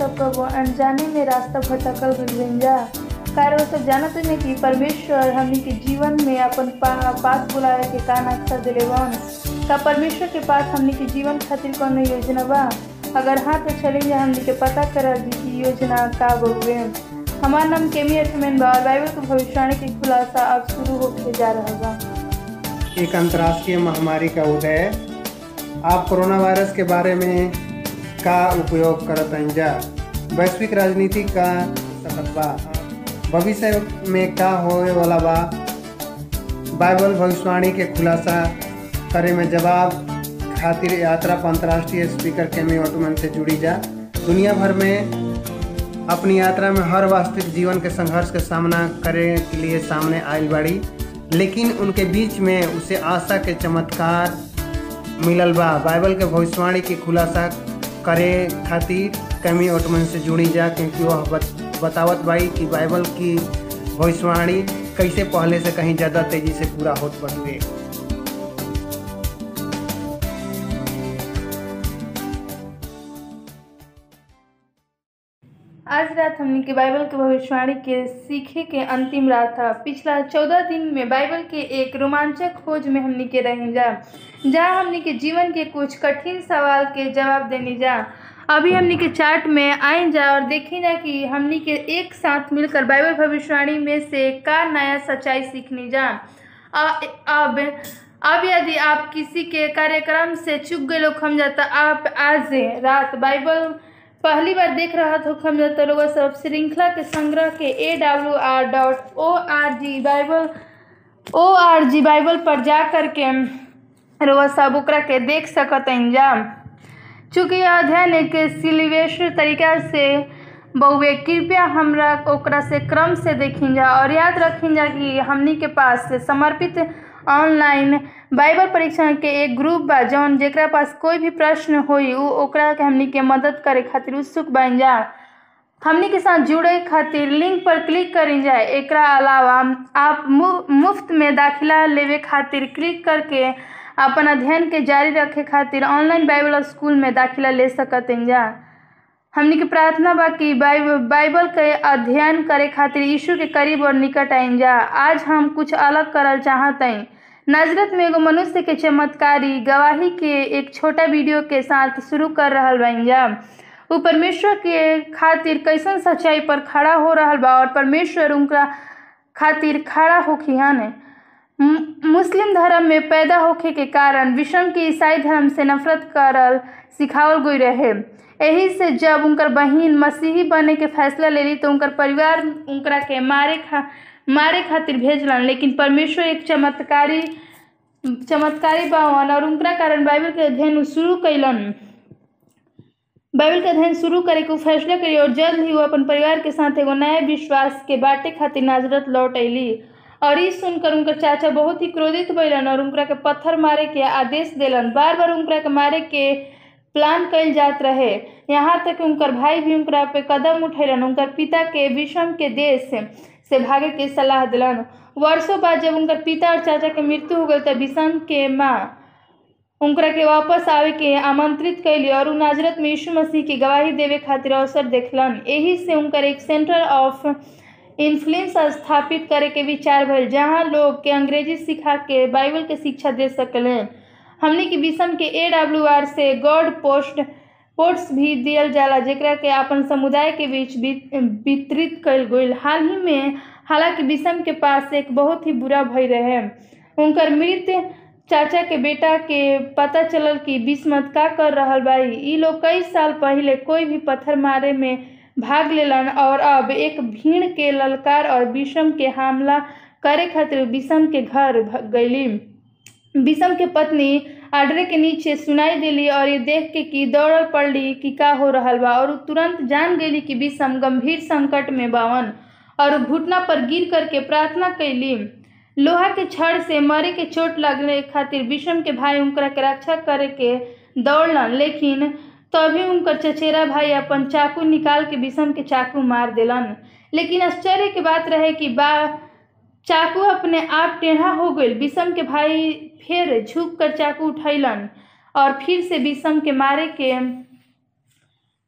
सब कबो अनजाने में रास्ता भटकल गइल जा। कार वो सब जानत नहीं कि परमेश्वर हमनी के जीवन में अपन पा, पास बुलावे के का नक्शा दिले बन। का परमेश्वर के पास हमनी के जीवन खातिर कौनो योजना बा? अगर हाँ तो चले जा हमनी के पता करा दी योजना का बउए हमार नाम केमी अठमेन बा और बाइबल के भविष्यवाणी के खुलासा अब शुरू होके जा रहा बा। एक अंतर्राष्ट्रीय महामारी का उदय। आप कोरोना वायरस के बारे में का उपयोग करत हइन जा। वैश्विक राजनीति का सकत बा। भविष्य में का होए वाला बा? बाइबल भविष्यवाणी के खुलासा करे में जवाब खातिर यात्रा पर अंतर्राष्ट्रीय स्पीकर केमी ऑटोमन से जुड़ी जा। दुनिया भर में अपनी यात्रा में हर वास्तविक जीवन के संघर्ष के सामना करे के लिए सामने आयल बाड़ी, लेकिन उनके बीच में उसे आशा के चमत्कार मिलल बा। बाइबल के भविष्यवाणी की खुलासा करे खातिर कमी ओटमन से जुड़ी जा क्योंकि वह बत, बतावत बाई कि बाइबल की भविष्यवाणी कैसे पहले से कहीं ज़्यादा तेज़ी से पूरा होत बटुए आज रात हमने के बाइबल के भविष्यवाणी के सीखे के अंतिम रात था। पिछला चौदह दिन में बाइबल के एक रोमांचक खोज में हमने के रहें जा, जहाँ हमने के जीवन के कुछ कठिन सवाल के जवाब देने जा। अभी हमने के चार्ट में आए जा और देखें जा कि हमने के एक साथ मिलकर बाइबल भविष्यवाणी में से का नया सच्चाई सीखने जा। अब अब यदि आप किसी के कार्यक्रम से चुप गए लोग, हम जाता आप आज रात बाइबल पहली बार देख रहा तो हम जाता लोग सब श्रृंखला के संग्रह के A W R dot O R G Bible O R G Bible पर जा कर के रोग सब ओकरा के देख सकत जा चूँकि अध्ययन एक सिलिवेश तरीका से बहुए कृपया हमरा ओकरा से क्रम से देखी जा और याद रखी जा कि हमनी के पास समर्पित ऑनलाइन बाइबल परीक्षण के एक ग्रुप बा, जौन जेकरा पास कोई भी प्रश्न होई, उ ओकरा के हमनी के मदद करे खातिर उत्सुक बन जा। हमनी के साथ जुड़े खातिर लिंक पर क्लिक करी जाए एकरा अलावा आप मुफ़्त में दाखिला लेवे खातिर क्लिक करके अपन अध्ययन के जारी रखे खातिर ऑनलाइन बाइबल स्कूल में दाखिला ले सकत जा। हमनी के प्रार्थना बा कि बाइबल के अध्ययन करे खातिर यीशु के करीब और निकट आइन जा। आज हम कुछ अलग करल चाहत हई नजरत में एगो मनुष्य के चमत्कारी गवाही के एक छोटा वीडियो के साथ शुरू कर रहल बन जा। वो परमेश्वर के खातिर कैसन सच्चाई पर खड़ा हो रहा बा और परमेश्वर उनका खातिर खड़ा होखी हन मुस्लिम धर्म में पैदा होखे के कारण विषम के ईसाई धर्म से नफरत करल सिखावल गई रहे। यही से जब उनकर बहन मसीही बने के फैसला ले ली तो उनकर परिवार उनकरा के मारे खा मारे खातिर भेजलन लेकिन परमेश्वर एक चमत्कारी चमत्कारी बावन और उनकरा कारण बाइबल के अध्ययन शुरू कैलन बाइबल के अध्ययन शुरू करे के फैसला करी और जल्द ही वो अपन परिवार के साथ एगो नए विश्वास के बाटे खातिर नाजरत लौट अली और ई सुनकर उनकर चाचा बहुत ही क्रोधित भैलन और उनकरा के पत्थर मारे के आदेश दिलन। बार बार उनकरा के मारे के प्लान कल जात रहे। यहाँ तक उनकर भाई भी उनकरा पे कदम उठेलन, उनकर पिता के विषम के देश से, भागे के सलाह दिलन। वर्षों बाद जब उनकर पिता और चाचा के मृत्यु हो गई तब विषम के माँ उनकरा के वापस आवे के आमंत्रित कैली और नाजरत में यीशु मसीह की गवाही देवे खातिर अवसर देखलन। यही से उनकर एक सेंटर ऑफ़ इन्फ्लुएंस स्थापित करे के विचार भइल जहाँ लोग के अंग्रेज़ी सिखा के बाइबल के शिक्षा दे सकलें हमने की विषम के ए डब्ल्यू आर से गॉड पोस्ट पोर्ट्स भी दियल जाला, जेकरा के अपन समुदाय के बीच वितरित कल गई हाल ही में, हालाँकि विषम के पास एक बहुत ही बुरा भय रहे। उनकर मृत चाचा के बेटा के पता चलल कि बिस्मत का कर रहल बाई ई लोग कई साल पहले कोई भी पत्थर मारे में भाग लेलन और अब एक भीड़ के ललकार और विषम के हमला करे खातिर विषम के घर गईली विषम के पत्नी आडरे के नीचे सुनाई दिली और ये देख के कि दौड़ पड़ली कि का हो रहा बा और तुरंत जान गेली कि विषम गंभीर संकट में बावन और घुटना पर गिर करके प्रार्थना कैली। लोहा के छड़ से मरे के चोट लगने खातिर विषम के भाई उनकरा के रक्षा करे के दौड़लन, लेकिन तभी उनकर चचेरा भाई अपन चाकू निकाल के विषम के चाकू मार दिलन। लेकिन आश्चर्य के बात रहे कि बा चाकू अपने आप टेढ़ा हो गई विषम के भाई फिर झुक कर चाकू उठैलन और फिर से विषम के मारे के,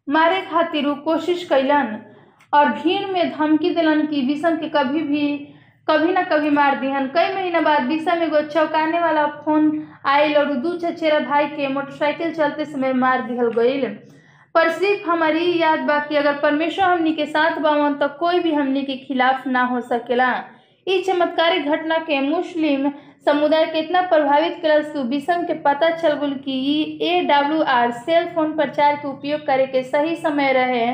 मारे खातिर उ कोशिश कैलन और भीड़ में धमकी दिलन कि विषम के कभी भी, कभी ना कभी मार दिहन। कई महीना बाद विषम एगो चौंकाने वाला फ़ोन आयल और दू चचेरा भाई के मोटरसाइकिल चलते समय मार दिहल गईल पर सिर्फ़ हमारी याद बाकी अगर परमेश्वर हमनी के साथ बावन तो कोई भी हमनी के खिलाफ ना हो सकेला। इस चमत्कारिक घटना के मुस्लिम समुदाय के इतना प्रभावित करल कि विषम के पता चल गुल कि A W R cell phone प्रचार के उपयोग करे के सही समय रहे।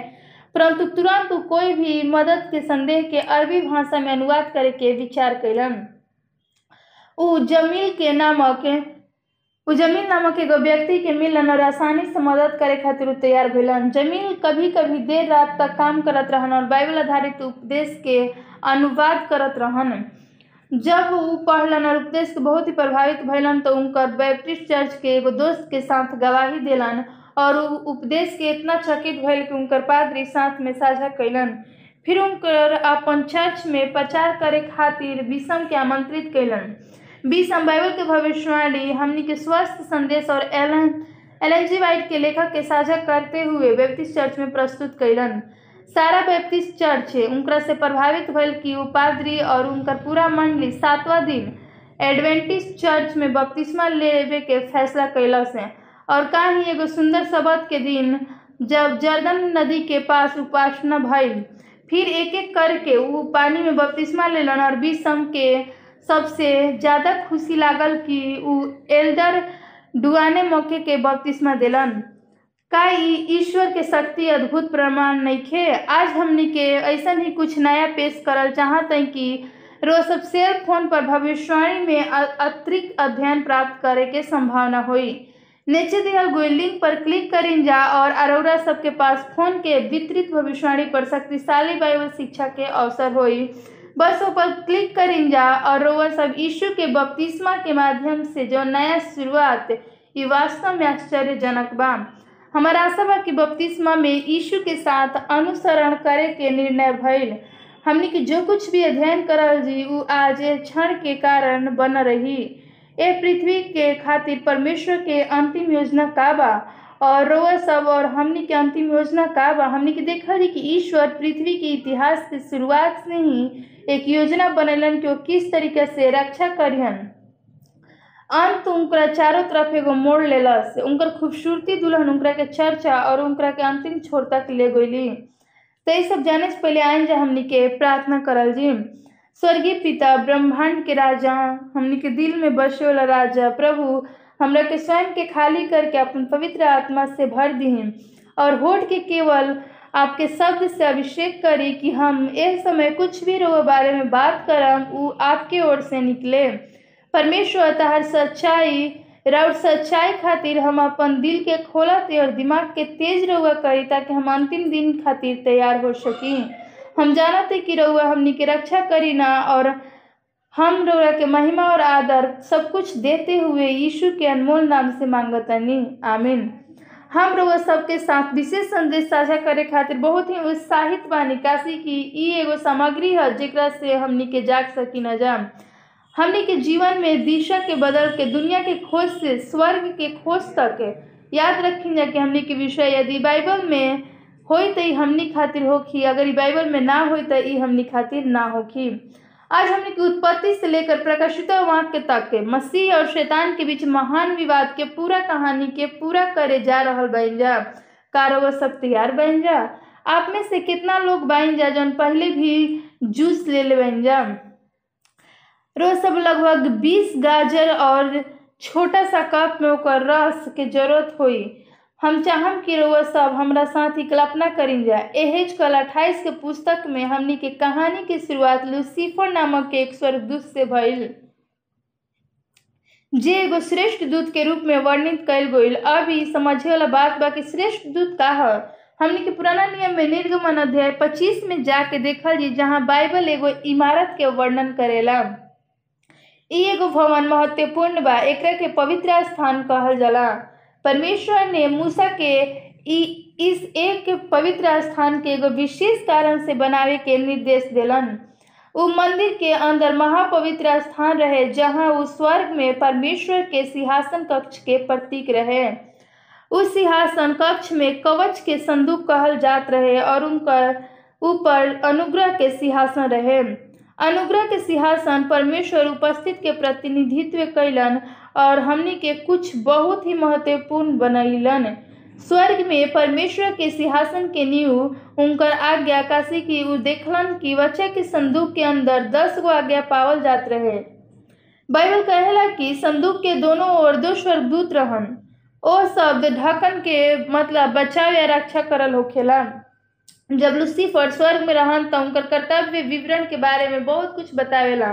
परंतु तुरंत कोई भी मदद के संदेह के अरबी भाषा में अनुवाद करे के विचार कलन उ जमील के नामक उ जमील नामक एगो व्यक्ति के मिलन और आसानी से मदद करे खातिर तैयार भेलन। जमील कभी कभी देर रात तक काम करत रहन और बाइबल आधारित उपदेश के अनुवाद करत रहन। जब उ पढ़लन और उपदेश के बहुत ही प्रभावित भैलन तो उनकर बैप्टिस्ट चर्च के एगो दोस्त के साथ गवाही देलन और उपदेश के इतना चकित भइल कि उनकर पादरी साथ में साझा कैलन फिर उनकर अपन चर्च में प्रचार करे खातिर विषम के आमंत्रित कैलन विषम बाइबल के भविष्यवाणी। हमनी के स्वस्थ संदेश और एलन एलन वाइट के लेखक के साझा करते हुए बैप्टिस्ट चर्च में प्रस्तुत कैलन। सारा बैप्टिस्ट चर्च उनकरा से प्रभावित भइल कि उपाद्री और उनकर पूरा मंडली सातवां दिन एडवेंटिस्ट चर्च में बपतिस्मा लेवे के फैसला कैलस है और का ही एगो सुंदर शबद के दिन जब जर्दन नदी के पास उपासना भइल, फिर एक एक करके वो पानी में बपतिस्मा लेलन और विषम के सबसे ज़्यादा खुशी लागल कि उ एल्डर डुआने मौके के बपतिस्मा दिलन। का ईश्वर के शक्ति अद्भुत प्रमाण नहीं नइखे? आज हमनी के ऐसा ही कुछ नया पेश करल चाहत हैं कि रोज सब सेल फ़ोन पर भविष्यवाणी में अतिरिक्त अध्ययन प्राप्त करे के संभावना हुई। नीचे दियल गई लिंक पर क्लिक करें जा और अरोरा सबके पास फ़ोन के वितरित भविष्यवाणी पर शक्तिशाली बाइबल शिक्षा के अवसर हुई। बस ऊपर क्लिक करें जा और रोवर सब यीशु के बपतिस्मा के माध्यम से जो नया शुरुआत ये वास्तव में आश्चर्यजनक बा। हमारा आशा बा कि बपतिस्मा में यीशु के साथ अनुसरण करे के निर्णय भइल। हमने के जो कुछ भी अध्ययन करल जी, उ आज क्षण के कारण बन रही। ए पृथ्वी के खातिर परमेश्वर के अंतिम योजना का बा? और रोवा सब, और हमनी के अंतिम योजना का बा। हमनी के देखल जी कि ईश्वर पृथ्वी के इतिहास के शुरुआत से ही एक योजना बनैलन कि किस तरीके से रक्षा करियन। अंत उनकरा चारों तरफ़ एगो मोड़ लेलस। उनकर खूबसूरती दुल्हन उनकरा के चर्चा और उनकरा के अंतिम छोर तक ले गईली। तो ये सब जाने से पहले आइन जा हमनी के प्रार्थना करल जी। स्वर्गीय पिता, ब्रह्मांड के राजा, हमनी के दिल में बसे वाला राजा, प्रभु हमरा के स्वयं के खाली करके अपन पवित्र आत्मा से भर दीन और होठ के केवल आपके शब्द से अभिषेक करी कि हम इस समय कुछ भी रो बारे में बात करम वो आपके ओर से निकले। परमेश्वर, तहर सच्चाई और सच्चाई खातिर हम अपन दिल के खोलते और दिमाग के तेज रहुआ करी ताकि हम अंतिम दिन खातिर तैयार हो सकी। हम जानते कि रहुआ हमनी के रक्षा करी ना और हम रउरा के महिमा और आदर सब कुछ देते हुए यीशु के अनमोल नाम से मांगतनी। आमीन। हम रउआ सबके साथ विशेष संदेश साझा करे खातिर बहुत ही उत्साहित बानी। काशी की ई एगो सामग्री है जेकरा से हमनी के जाग सकी न जा हमनी के जीवन में दिशा के बदल के, दुनिया के खोज से, स्वर्ग के खोज तक याद रखी जा कि हमनी के विषय यदि बाइबल में होई तो हमनी खातिर होखी अगर बाइबल में ना होई तो हमनी खातिर ना होखी आज हमने की उत्पत्ति से लेकर प्रकाशित वाक्य तक के मसीह और शैतान के बीच महान विवाद के पूरा कहानी के पूरा करे जा रहा बन जा। कारो सब तैयार बन जा। आप में से कितना लोग बन जा जौन पहले भी जूस ले ले बन जा। रोज सब लगभग बीस गाजर और छोटा सा कप में रस के ज़रूरत हुई। हम चाहम कि रउआ सब हमरा साथ ही कल्पना करी जा एहेज कल अट्ठाईस के पुस्तक में हमनी के कहानी के शुरुआत लूसीफर नामक के एक स्वर्गदूत से भइल। जे एगो श्रेष्ठ दूत के रूप में वर्णित कल गईल अब ई समझे वाला बात बा कि श्रेष्ठ दूत का है। हमनी के पुराना नियम में निर्गमन अध्याय पच्चीस में जाके देखल जी जहाँ बाइबल एगो इमारत के वर्णन करेला। ई एगो भवन महत्वपूर्ण बा। एक के पवित्र स्थान कहल जाला। परमेश्वर ने मूसा के इस एक पवित्र स्थान के एगो विशेष कारण से बनावे के निर्देश दिलन। उ मंदिर के अंदर महापवित्र स्थान रहे, जहाँ उ स्वर्ग में परमेश्वर के सिंहासन कक्ष के प्रतीक रहे। उस सिंहासन कक्ष में कवच के संदूक कहल जात रहे और उनकर ऊपर अनुग्रह के सिंहासन रहे। अनुग्रह के सिंहासन परमेश्वर उपस्थित के प्रतिनिधित्व कैलन और हमनी के कुछ बहुत ही महत्वपूर्ण बनैलन। स्वर्ग में परमेश्वर के सिंहासन के नींव उनकर आज्ञा, काशी की उ देखलन कि बच्चा के संदूक के अंदर दस गो आज्ञा पावल जात रहे। बाइबल कहेला कि संदूक के दोनों ओर दो स्वर्गदूत रहन। ओ शब्द ढकन के मतलब बचाव या रक्षा करल होखेला जब लूसीफर स्वर्ग में रहन तो उनकर कर्तव्य विवरण के बारे में बहुत कुछ बतावेला।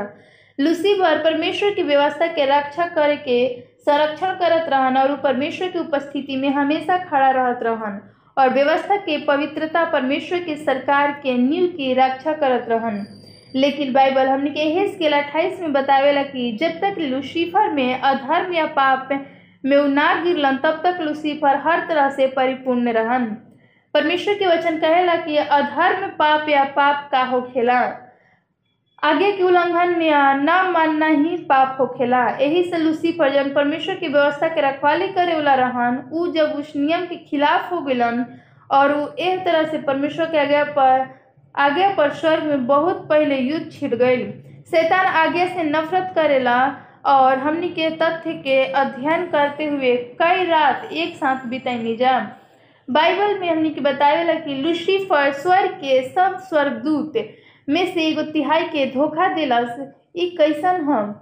लूसीफर परमेश्वर की व्यवस्था के रक्षा करे के संरक्षण करत रहन और परमेश्वर की उपस्थिति में हमेशा खड़ा रहत रहन और व्यवस्था के पवित्रता परमेश्वर के सरकार के नींव की रक्षा करत रहन। लेकिन बाइबल हमने के हेस्केल अट्ठाईस में बतावेला कि जब तक लूसीफर में अधर्म या पाप में उ ना गिरलन, तब तक लूसीफर हर तरह से परिपूर्ण रहन। परमेश्वर के वचन कहेला कि अधर्म, पाप या पाप का होखेला आगे के उल्लंघन या न मानना ही पाप होखेला यही से लूसीफर जब परमेश्वर की व्यवस्था के रखवाली करे वाला रहन उ जब उस नियम के खिलाफ हो गलन और उ एक तरह से परमेश्वर के आज्ञा पर आज्ञा पर स्वर्ग में बहुत पहले युद्ध छिड़ गई शैतान आज्ञा से नफरत करेला और हमनी के तथ्य के अध्ययन करते हुए कई रात एक साथ बिताई जा। बाइबल में हमनी के बतावेला कि लूसीफर स्वर्ग के सब स्वर्गदूत में से एगो तिहाई के धोखा दिलस ई कैसन हम?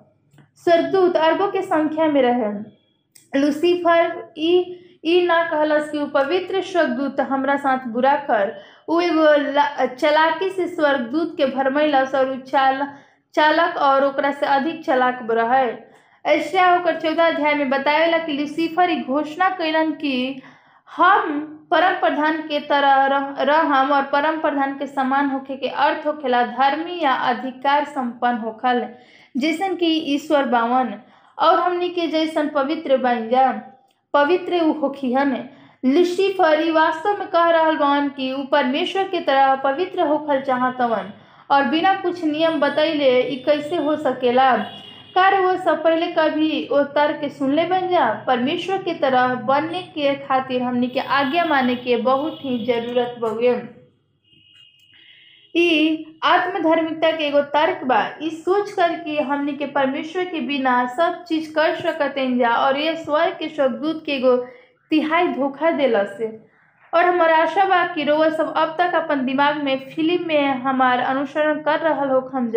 स्वर्गदूत अरबों के संख्या में रहे लूसीफर ई ई ना कहलस कि पवित्र स्वर्गदूत हमरा साथ बुरा कर। उ एगो चलाकी से स्वर्गदूत के भरमैलस और चाल, चालक और ओकरा से अधिक चलाक रहे। ऐसा होकर चौदह अध्याय में बतावेला कि लूसीफर घोषणा कैलन कि हम परम प्रधान के तरह रह, रहम और परम प्रधान के समान होखे के अर्थ होखेला धर्मी या अधिकार संपन्न होखल। जैसन कि ईश्वर बावन और हमनी के जैसन पवित्र बन जा पवित्र होखिहन। लुसीफर ई वास्तव में कह रहा बन कि उ परमेश्वर के तरह पवित्र होखल चाहतवन और बिना कुछ नियम बतैले कैसे हो सकेला। कर वो सब पहले कभी वो तर्क सुन ले बन जा परमेश्वर के तरह बनने के खातिर हमनी के आज्ञा माने के बहुत ही ज़रूरत ई आत्मधार्मिकता के एगो तर्क बा। सोच कर कि हमनी के परमेश्वर के बिना सब चीज़ कर सकते हैं जा और ये स्वर्ग के स्वर्गदूत के एगो तिहाई धोखा दिला से और हमारा आशा बा कि रोवा सब अब तक अपन दिमाग में फ़िल्म में हमार अनुसरण कर रहा हो हम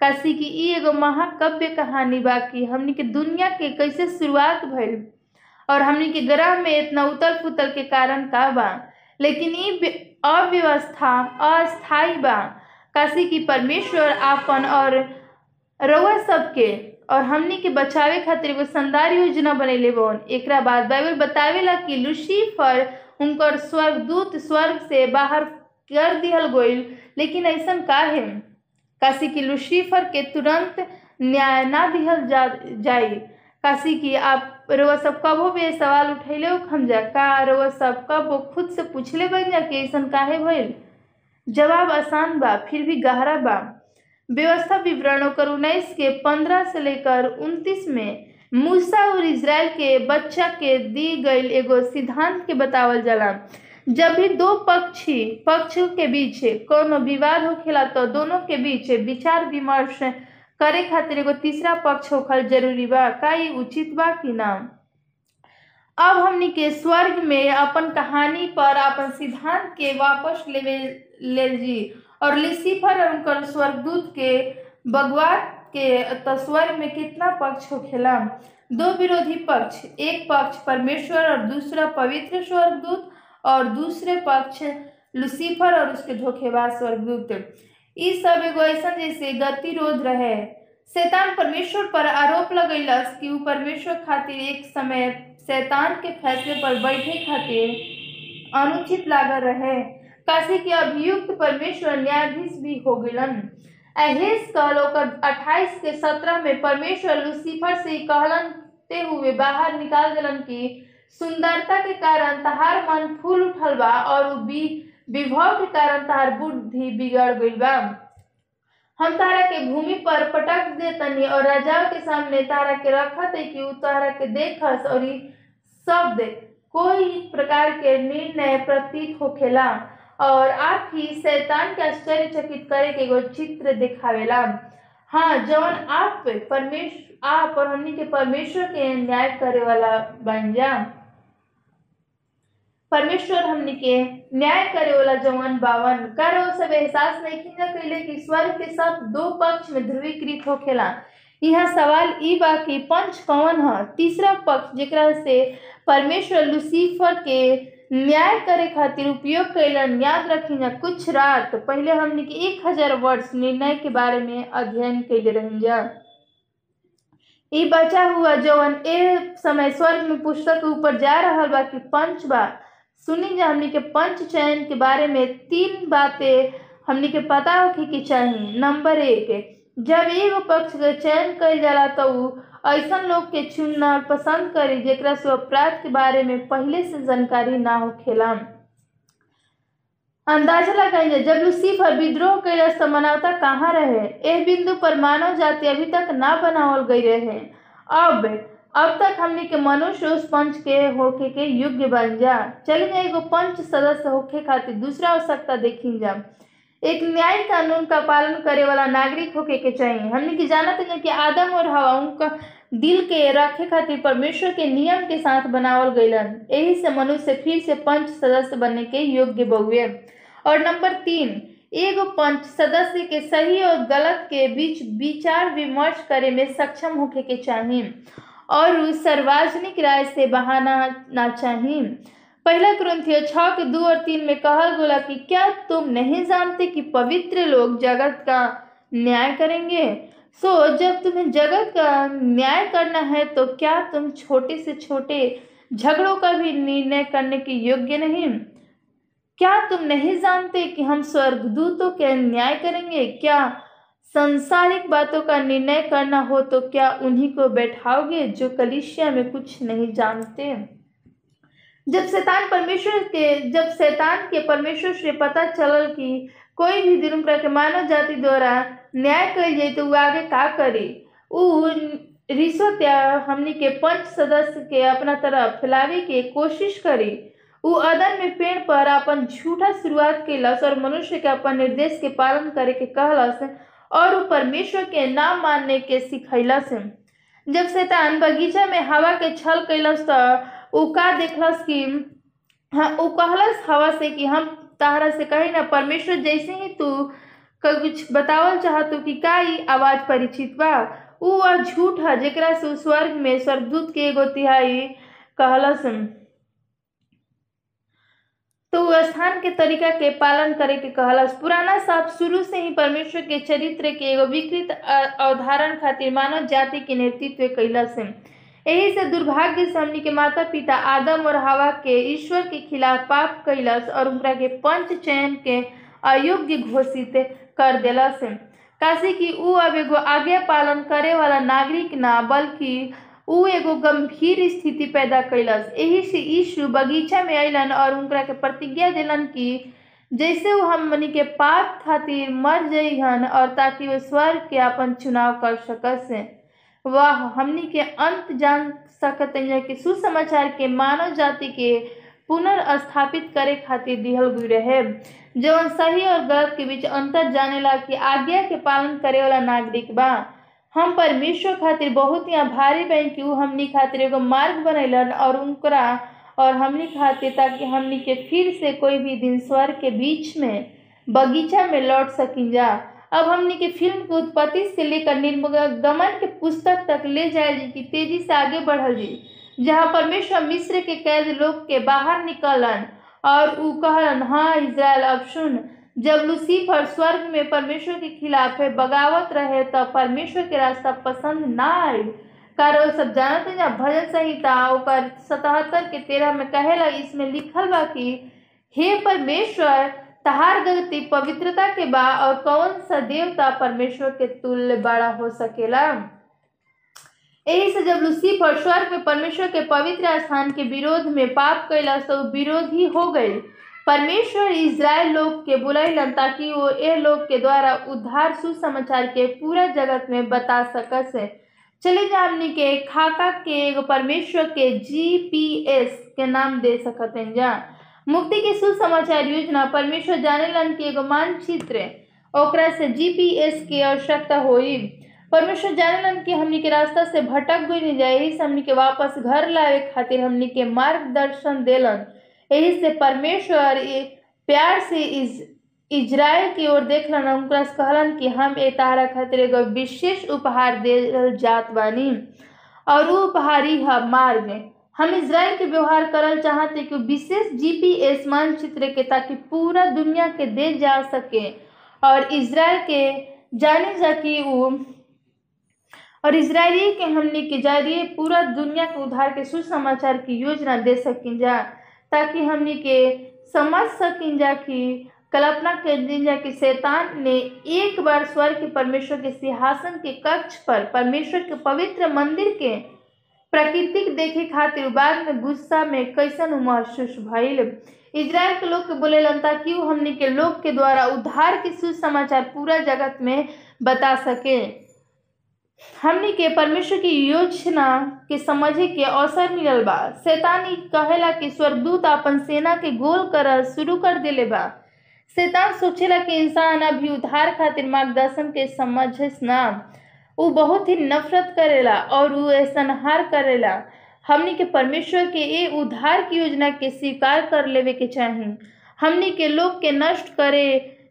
काशी की एगो महाकाव्य कहानी बा कि हमनी के दुनिया के कैसे शुरुआत भइल और हमनी के ग्रह में इतना उतल पुतल के कारण का बा। लेकिन ई अव्यवस्था अस्थाई बा। काशी की परमेश्वर आपन और रउआ सबके और हमनी के बचावे खातिर एगो शानदार योजना बनैले बन। एक बाद बाइबल बतावेला कि लूसीफर उनकर स्वर्गदूत स्वर्ग से बाहर कर दिहल गइल। लेकिन ऐसा का है काशी की लूसीफर के तुरंत न्याय ना दिहल जा काशी की आप रोआ सब कबो भी सवाल उठैले हम जा का रोआ सब कब? खुद से पूछले बन जा कि ऐसन काहे भइल? जवाब आसान बा, फिर भी गहरा बा। व्यवस्था विवरण ओकर उन्नीस के पंद्रह से लेकर उनतीस में मूसा और इसराइल के बच्चा के दी गई एगो सिद्धांत के बतावल जाला। जब भी दो पक्षी पक्ष के बीच कोनो विवाद होखेला तो दोनों के बीच विचार विमर्श करे खातिर एगो तीसरा पक्ष होखल ज़रूरी बा। का उचित बा कि ना? अब हमनी के स्वर्ग में अपन कहानी पर अपन सिद्धांत के वापस लेवे ले जी। और लिसीफर और स्वर्गदूत के बगवाट के तो स्वर्ग में कितना पक्ष होखेला? दो विरोधी पक्ष, एक पक्ष परमेश्वर और दूसरा पवित्र स्वर्गदूत। और दूसरे पक्ष लुसीफर और उसके धोखेबाज स्वर्गदूत। ई सब एगो ऐसा जैसे गतिरोध रहे। शैतान परमेश्वर पर आरोप लगैलस कि उ परमेश्वर खातिर एक समय शैतान के फैसले पर बैठे खातिर अनुचित लागल रहे। काशी के अभियुक्त परमेश्वर न्यायाधीश भी हो गिलन। अहेस कल अट्ठाईस के सत्रह में परमेश्वर लुसीफर से कहलन ते हुए बाहर निकाल दिलन कि सुंदरता के कारण तहार मन फूल उठल बा और विभव के कारण तहार बुद्धि बिगड़ गई बा। हम तारा के भूमि पर पटक देतनी और राजाओं के सामने तारा के रखत है कि तारा के देखस और शब्द कोई प्रकार के निर्णय प्रतीत होखेला और आप ही शैतान के आश्चर्यचकित करे के एगो चित्र दिखावेला। हाँ जौन आप परमेश्वर आप और हमनी के परमेश्वर के न्याय करे वाला बन जा। परमेश्वर हमनी के न्याय करे वाला जवन बावन। कर सब एहसास नहीं खिंजा कैले कि स्वर्ग के सब दो पक्ष में ध्रुवीकृत होखेला। यह सवाल ई बा कि पंच कौन है? तीसरा पक्ष जरा से परमेश्वर लुसीफर के न्याय करे खातिर उपयोग कैलन याद रखी जा कुछ रात। पहले हमने के एक हज़ार वर्ष निर्णय के बारे में अध्ययन कैले रही जा। ई बचा हुआ जवन ए समय स्वर्ग में पुस्तक ऊपर जा रहा बा कि पंच बा। सुनी जा हमने के पंच चयन के बारे में तीन बातें। हमने के पता होखे के चाहिए नंबर एक जब एगो पक्ष के चयन कइल जाला तो उ ऐसन लोग के चुनना पसंद करी जेकरा से अपराध के बारे में पहले से जानकारी ना होखेला। अंदाज़ा लगाइए जब लूसीफर विद्रोह कैलस तो मानवता कहाँ रहे? एह बिंदु पर मानव जाति अभी तक ना बनावल गई रहे। अब अब तक हमने के मनुष्य उस पंच के होके के योग्य बन जा। चलिए जा एगो पंच सदस्य होके खातिर दूसरा आवश्यकता देखी जा। एक न्याय कानून का पालन करे वाला नागरिक होके के चाहिए हमने की जानत है कि आदम और हवा उनका दिल के रखे खातिर परमेश्वर के नियम के साथ बनावल गईलन। यही से मनुष्य फिर से पंच सदस्य बनने के योग्य बहुए और नंबर तीन, एगो पंच सदस्य के सही और गलत के बीच विचार विमर्श करे में सक्षम होके के चाहिए और उ सार्वजनिक राय से बहाना ना चाहिए पहला क्रंथियो छः के दो और तीन में कहल गोला कि क्या तुम नहीं जानते कि पवित्र लोग जगत का न्याय करेंगे? सो, जब तुम्हें जगत का न्याय करना है तो क्या तुम छोटे से छोटे झगड़ों का भी निर्णय करने के योग्य नहीं? क्या तुम नहीं जानते कि हम स्वर्गदूतों के न्याय करेंगे? क्या संसारिक बातों का निर्णय करना हो तो क्या उन्हीं को बैठाओगे जो कलिशिया में कुछ नहीं जानते? जब शैतान परमेश्वर के, जब शैतान के परमेश्वर से पता चलल कि कोई भी दुर्मुखा के मानव जाति द्वारा न्याय कल जाए तो वो आगे का करी? उ रिश्वत या हमनी के पंच सदस्य के अपना तरफ़ फैलावे के कोशिश करी। उ अदन में पेड़ पर अपन झूठा शुरुआत कैलस और मनुष्य के अपन निर्देश के पालन करे के कहलस। और उ परमेश्वर के नाम मानने के सिखैलस जब शैतान बगीचा में हवा के छल कैलस तो का देखलस कि हाँ कहलस हवा से कि हम तारा से कही ना, परमेश्वर, जैसे ही तू कुछ बतावल चाहतू कि का आवाज़ परिचित बा? झूठ है, जेकरा से स्वर्ग में स्वर्गदूत के एगो तिहाई कहलस। तो स्थान के तरीका के पालन करे के कहलस। पुराना साप शुरू से ही परमेश्वर के चरित्र के एगो विकृत अवधारण खातिर मानव जाति के नेतृत्व कैलस यही से दुर्भाग्य से के माता पिता आदम और हवा के ईश्वर के खिलाफ पाप कैलस और उनका के पंच चयन के अयोग्य घोषित कर दिलस। काशी की उ अब एगो आज्ञा पालन करे वाला नागरिक ना, बल्कि उ एगो गंभीर स्थिति पैदा कैलस यही से यीशु बगीचा में अलन और उनका के प्रतिज्ञा दिलन कि जैसे वो हमनी के पाप खातिर मर जइहन और ताकि वो स्वर्ग के अपन चुनाव कर सकस। वह, हमनी के अंत जान सकत कि सुसमाचार के मानव जाति के पुनर्स्थापित करे खातिर दिहल गई रहे। जौन सही और गलत के बीच अंतर जानेला कि आज्ञा के पालन करे वाला नागरिक बा। हम परमेश्वर खातिर बहुत ही आभारी बन कि हमनी खातिर एगो मार्ग बनैलन और उनकरा और हमनी खातिर ताकि हमनी के फिर से कोई भी दिन स्वर्ग के बीच में बगीचा में लौट सकिन जा। अब हमनी के फ़िल्म के उत्पत्ति से लेकर निर्गमन के पुस्तक तक ले जाए जी की तेज़ी से आगे बढ़ल जी जहाँ परमेश्वर मिस्र के कैद लोग के बाहर निकलन और उ कहलन हाँ इज़राइल, अब सुन जब लूसीफर स्वर्ग में परमेश्वर के खिलाफ है, बगावत रहे, तब परमेश्वर के रास्ता पसंद ना आई कार सब जानते हैं भजन संहिता सतहत्तर के तेरह में कहेला, इसमें लिखल बा कि, हे परमेश्वर तहार गति पवित्रता के बा, और कौन सा देवता परमेश्वर के तुल्य बड़ा हो सकेला? यही से जब लूसीफर स्वर्ग में परमेश्वर के पवित्र स्थान के विरोध में पाप कैला तो विरोधी हो गई परमेश्वर इज़राइल लोग के बुलैलन ताकि वो ए लोग के द्वारा उद्धार सुसमाचार के पूरा जगत में बता सकस चलिए जा हमनी के खाका के एगो परमेश्वर के जीपीएस के नाम दे सकते हैं जा। मुक्ति के सुसमाचार योजना परमेश्वर जाने लन के एगो मानचित्र ओकरा से जीपीएस के आवश्यकता होई। परमेश्वर जानेलन कि हमनी के रास्ता से भटक गई नहीं जाए। हमनी के वापस घर लावे खातिर हमनी के मार्गदर्शन देलन यही से परमेश्वर प्यार से इस इजराइल की ओर देखलन उनकरा कहलन कि हम ए तारा खातिर एगो विशेष उपहार दे जात बानी। और वो उपहार ही है मार्ग। हम इजराइल के व्यवहार करल चाहते कि विशेष जीपीएस मानचित्र के ताकि पूरा दुनिया के दे जा सके। और इसराइल के जाने जा कि वो और इसराइली के हमने के ज़रिए पूरा दुनिया के उद्धार के सुसमाचार की योजना दे सकिन जा। ताकि हमने के समझ सकें जा कि, कल्पना कर कि शैतान ने एक बार स्वर्ग के परमेश्वर के सिंहासन के कक्ष पर, परमेश्वर के पवित्र मंदिर के प्राकृतिक देखे खातिर बाद में गुस्सा में कैसन महसूस भइल। इजराइल के लोग के बोलेलन, ताकि वो हमने के लोग के द्वारा उद्धार के सुसमाचार पूरा जगत में बता सके। हमनी के परमेश्वर की योजना के समझे के अवसर मिलल बा। शैतान कहेला कि स्वर्गदूत अपन सेना के गोल कर शुरू कर दिले बा। शैतान सोचेला कि इंसान अभी उद्धार खातिर मार्गदर्शन के समझस ना। उ बहुत ही नफरत करेला और उ संहार करेला। हमनी के परमेश्वर के ये उद्धार की योजना के स्वीकार कर लेवे के चाही। हमनी के लोग के नष्ट करे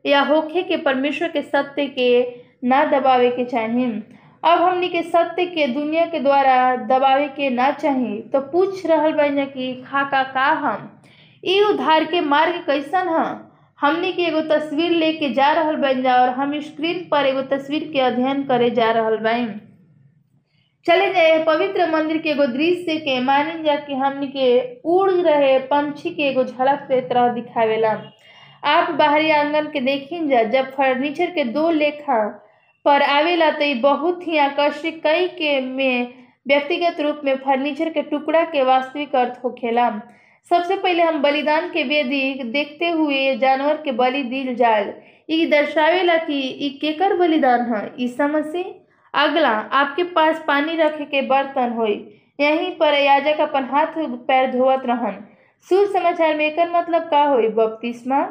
या होखे के परमेश्वर के सत्य के ना दबावे के चाही। अब हमनी के सत्य के, दुनिया के द्वारा दबावे के ना चाही तो पूछ रहल बा कि खाका का हम? ई उद्धार के मार्ग कैसन ह? हमनी के एगो तस्वीर लेके जा रहल बन जा और हम स्क्रीन पर एगो तस्वीर के अध्ययन करे जा रहल बाइन चले जाए, पवित्र मंदिर के एगो दृश्य के मानल जा कि हमनी के उड़ रहे पंछी के एगो झलक के तरह दिखावेला। आप बाहरी आँगन के देखिन जा, जब फर्नीचर के दो लेखा पर आवेला तो बहुत ही आकर्षक कई के में व्यक्तिगत रूप में फर्नीचर के टुकड़ा के वास्तविक अर्थ होखेला। सबसे पहले हम बलिदान के वेदी देखते हुए जानवर के बलि दिल जाल। ई दर्शावेला कि केकर बलिदान है ईसा मसीह अगला, आपके पास पानी रखे के बर्तन होई यहीं पर याजक अपन हाथ पैर धोवत रहन। शुभ समाचार में एकर मतलब का होई बपतिस्मा।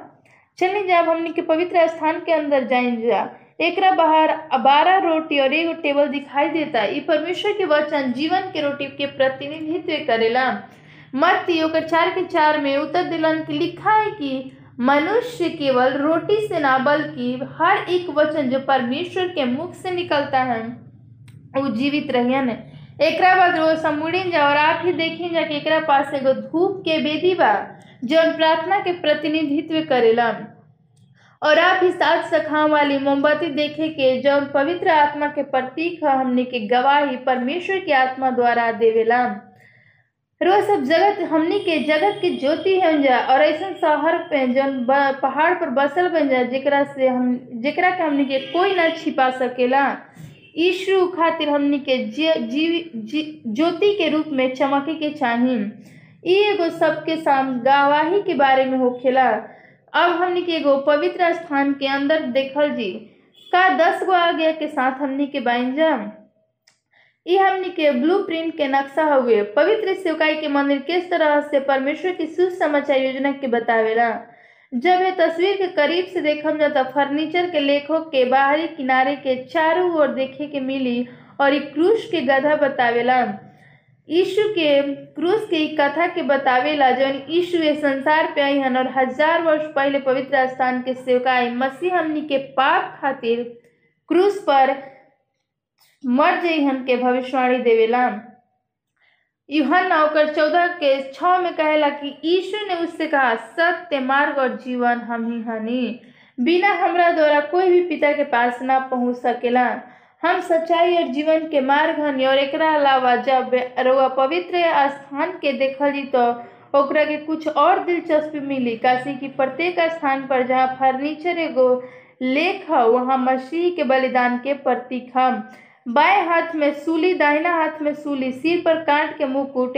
चलिए, जब हमनी के पवित्र स्थान के अंदर जाइन जा एकरा बाहर बारह रोटी और एगो टेबल दिखाई देता। ई परमेश्वर के वचन, जीवन के रोटी के प्रतिनिधित्व करेला। मत्ती ओकर चार के चार में उत्तर दिलन कि लिखा है कि मनुष्य केवल रोटी से ना, बल्कि हर एक वचन जो परमेश्वर के मुख से निकलता है वो जीवित रहियन। एकरा बाद वो समुड़िन जा और आप ही देखिन जा कि एकरा पास एगो धूप के बेदी बा जो प्रार्थना के प्रतिनिधित्व करेला। और आप ही सात सखाओं वाली मोमबत्ती देखे के जौन पवित्र आत्मा के प्रतीक है, हमने के गवाही परमेश्वर की आत्मा द्वारा देवेला रोज सब जगत, हमनी के जगत की ज्योति है जा और ऐसा शहर पे जौन पहाड़ पर बसल बन जा जरा से हम जरा के हमनी के कोई ना छिपा सकेला। यीशु खातिर हमनी के जी- ज्योति के रूप में चमके के चाही। ई एगो सबके साम गवाही के बारे में होखेला। अब हमनी के एगो पवित्र स्थान के अंदर देखल जी। का दस गो आज्ञा के साथ हमनी के जा ई हमनी के ब्लूप्रिंट के नक्शा हुए। पवित्र सेवकाई के मंदिर किस तरह से परमेश्वर की सुसमाचार योजना के बतावेला। जब ये तस्वीर के करीब से देखल जाता फर्नीचर के लेखों के बाहरी किनारे के चारों ओर देखे के मिली और एक क्रूश के गधा बतावेला। यीशु के क्रूस के कथा के बतावेला जौन यीशु संसार पे आई हन और हज़ार वर्ष पहले पवित्र स्थान के सेवकाई मसीह हमनी के पाप खातिर क्रूस पर मर जइहन के भविष्यवाणी देवेला यूहन्ना ओकर चौदह के छ में कहेला कि यीशु ने उससे कहा, सत्य, मार्ग और जीवन हम ही हनी। बिना हमरा द्वारा कोई भी पिता के पास ना पहुँच सकेला। हम सच्चाई और जीवन के मार्ग हनी और एकरा अलावा जब रउआ पवित्र स्थान के देखल तो ओकरा के कुछ और दिलचस्पी मिली। काशी की प्रत्येक स्थान पर जहाँ फर्नीचर एगो लेख है, वहाँ मसीह के बलिदान के प्रतीक हम। बाएँ हाथ में सूली, दाहिना हाथ में सूली, सिर पर कांट के मुकुट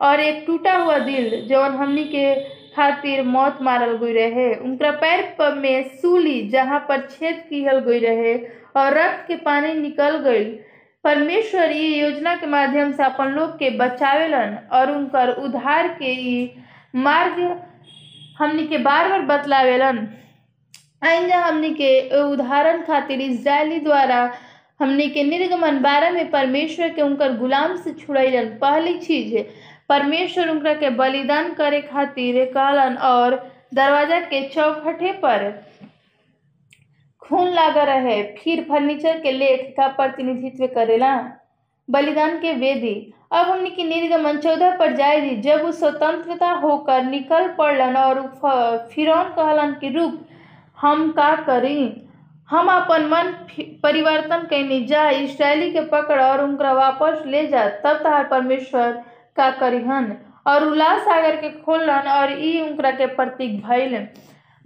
और एक टूटा हुआ दिल, जौन हमनी के खातिर मौत मारल गई रहे। उनका पैर पर में सूली, जहाँ पर छेद किहल गई रहे। और रक्त के पानी निकल गई परमेश्वर ये योजना के माध्यम से अपन लोग के बचावेलन और उनकर उद्धार के मार्ग हमनी के बार बार बतलावेलन। आइंदा हमनी के उदाहरण खातिर इजरायली द्वारा हमनी के निर्गमन बारह में परमेश्वर के उनकर गुलाम से छुड़ैलन पहली चीज़, परमेश्वर उनका के बलिदान करे खातिर कहलन और दरवाज़ा के चौखटे पर खून लागा रहे, फिर फर्नीचर के लेख का प्रतिनिधित्व करेला। बलिदान के वेदी, अब हमने की निर्गमन चौदह पर जाएगी, जब वो स्वतंत्रता होकर निकल पड़लन और फिरौन कहलन कि, रुक, हम का करी? हम अपन मन परिवर्तन कैनी जा इसराइली के पकड़ और उनका वापस ले जा, तब तहार परमेश्वर का करिहन। और उल्लास सागर के खोलन और ई उनकरा के प्रतीक भइल।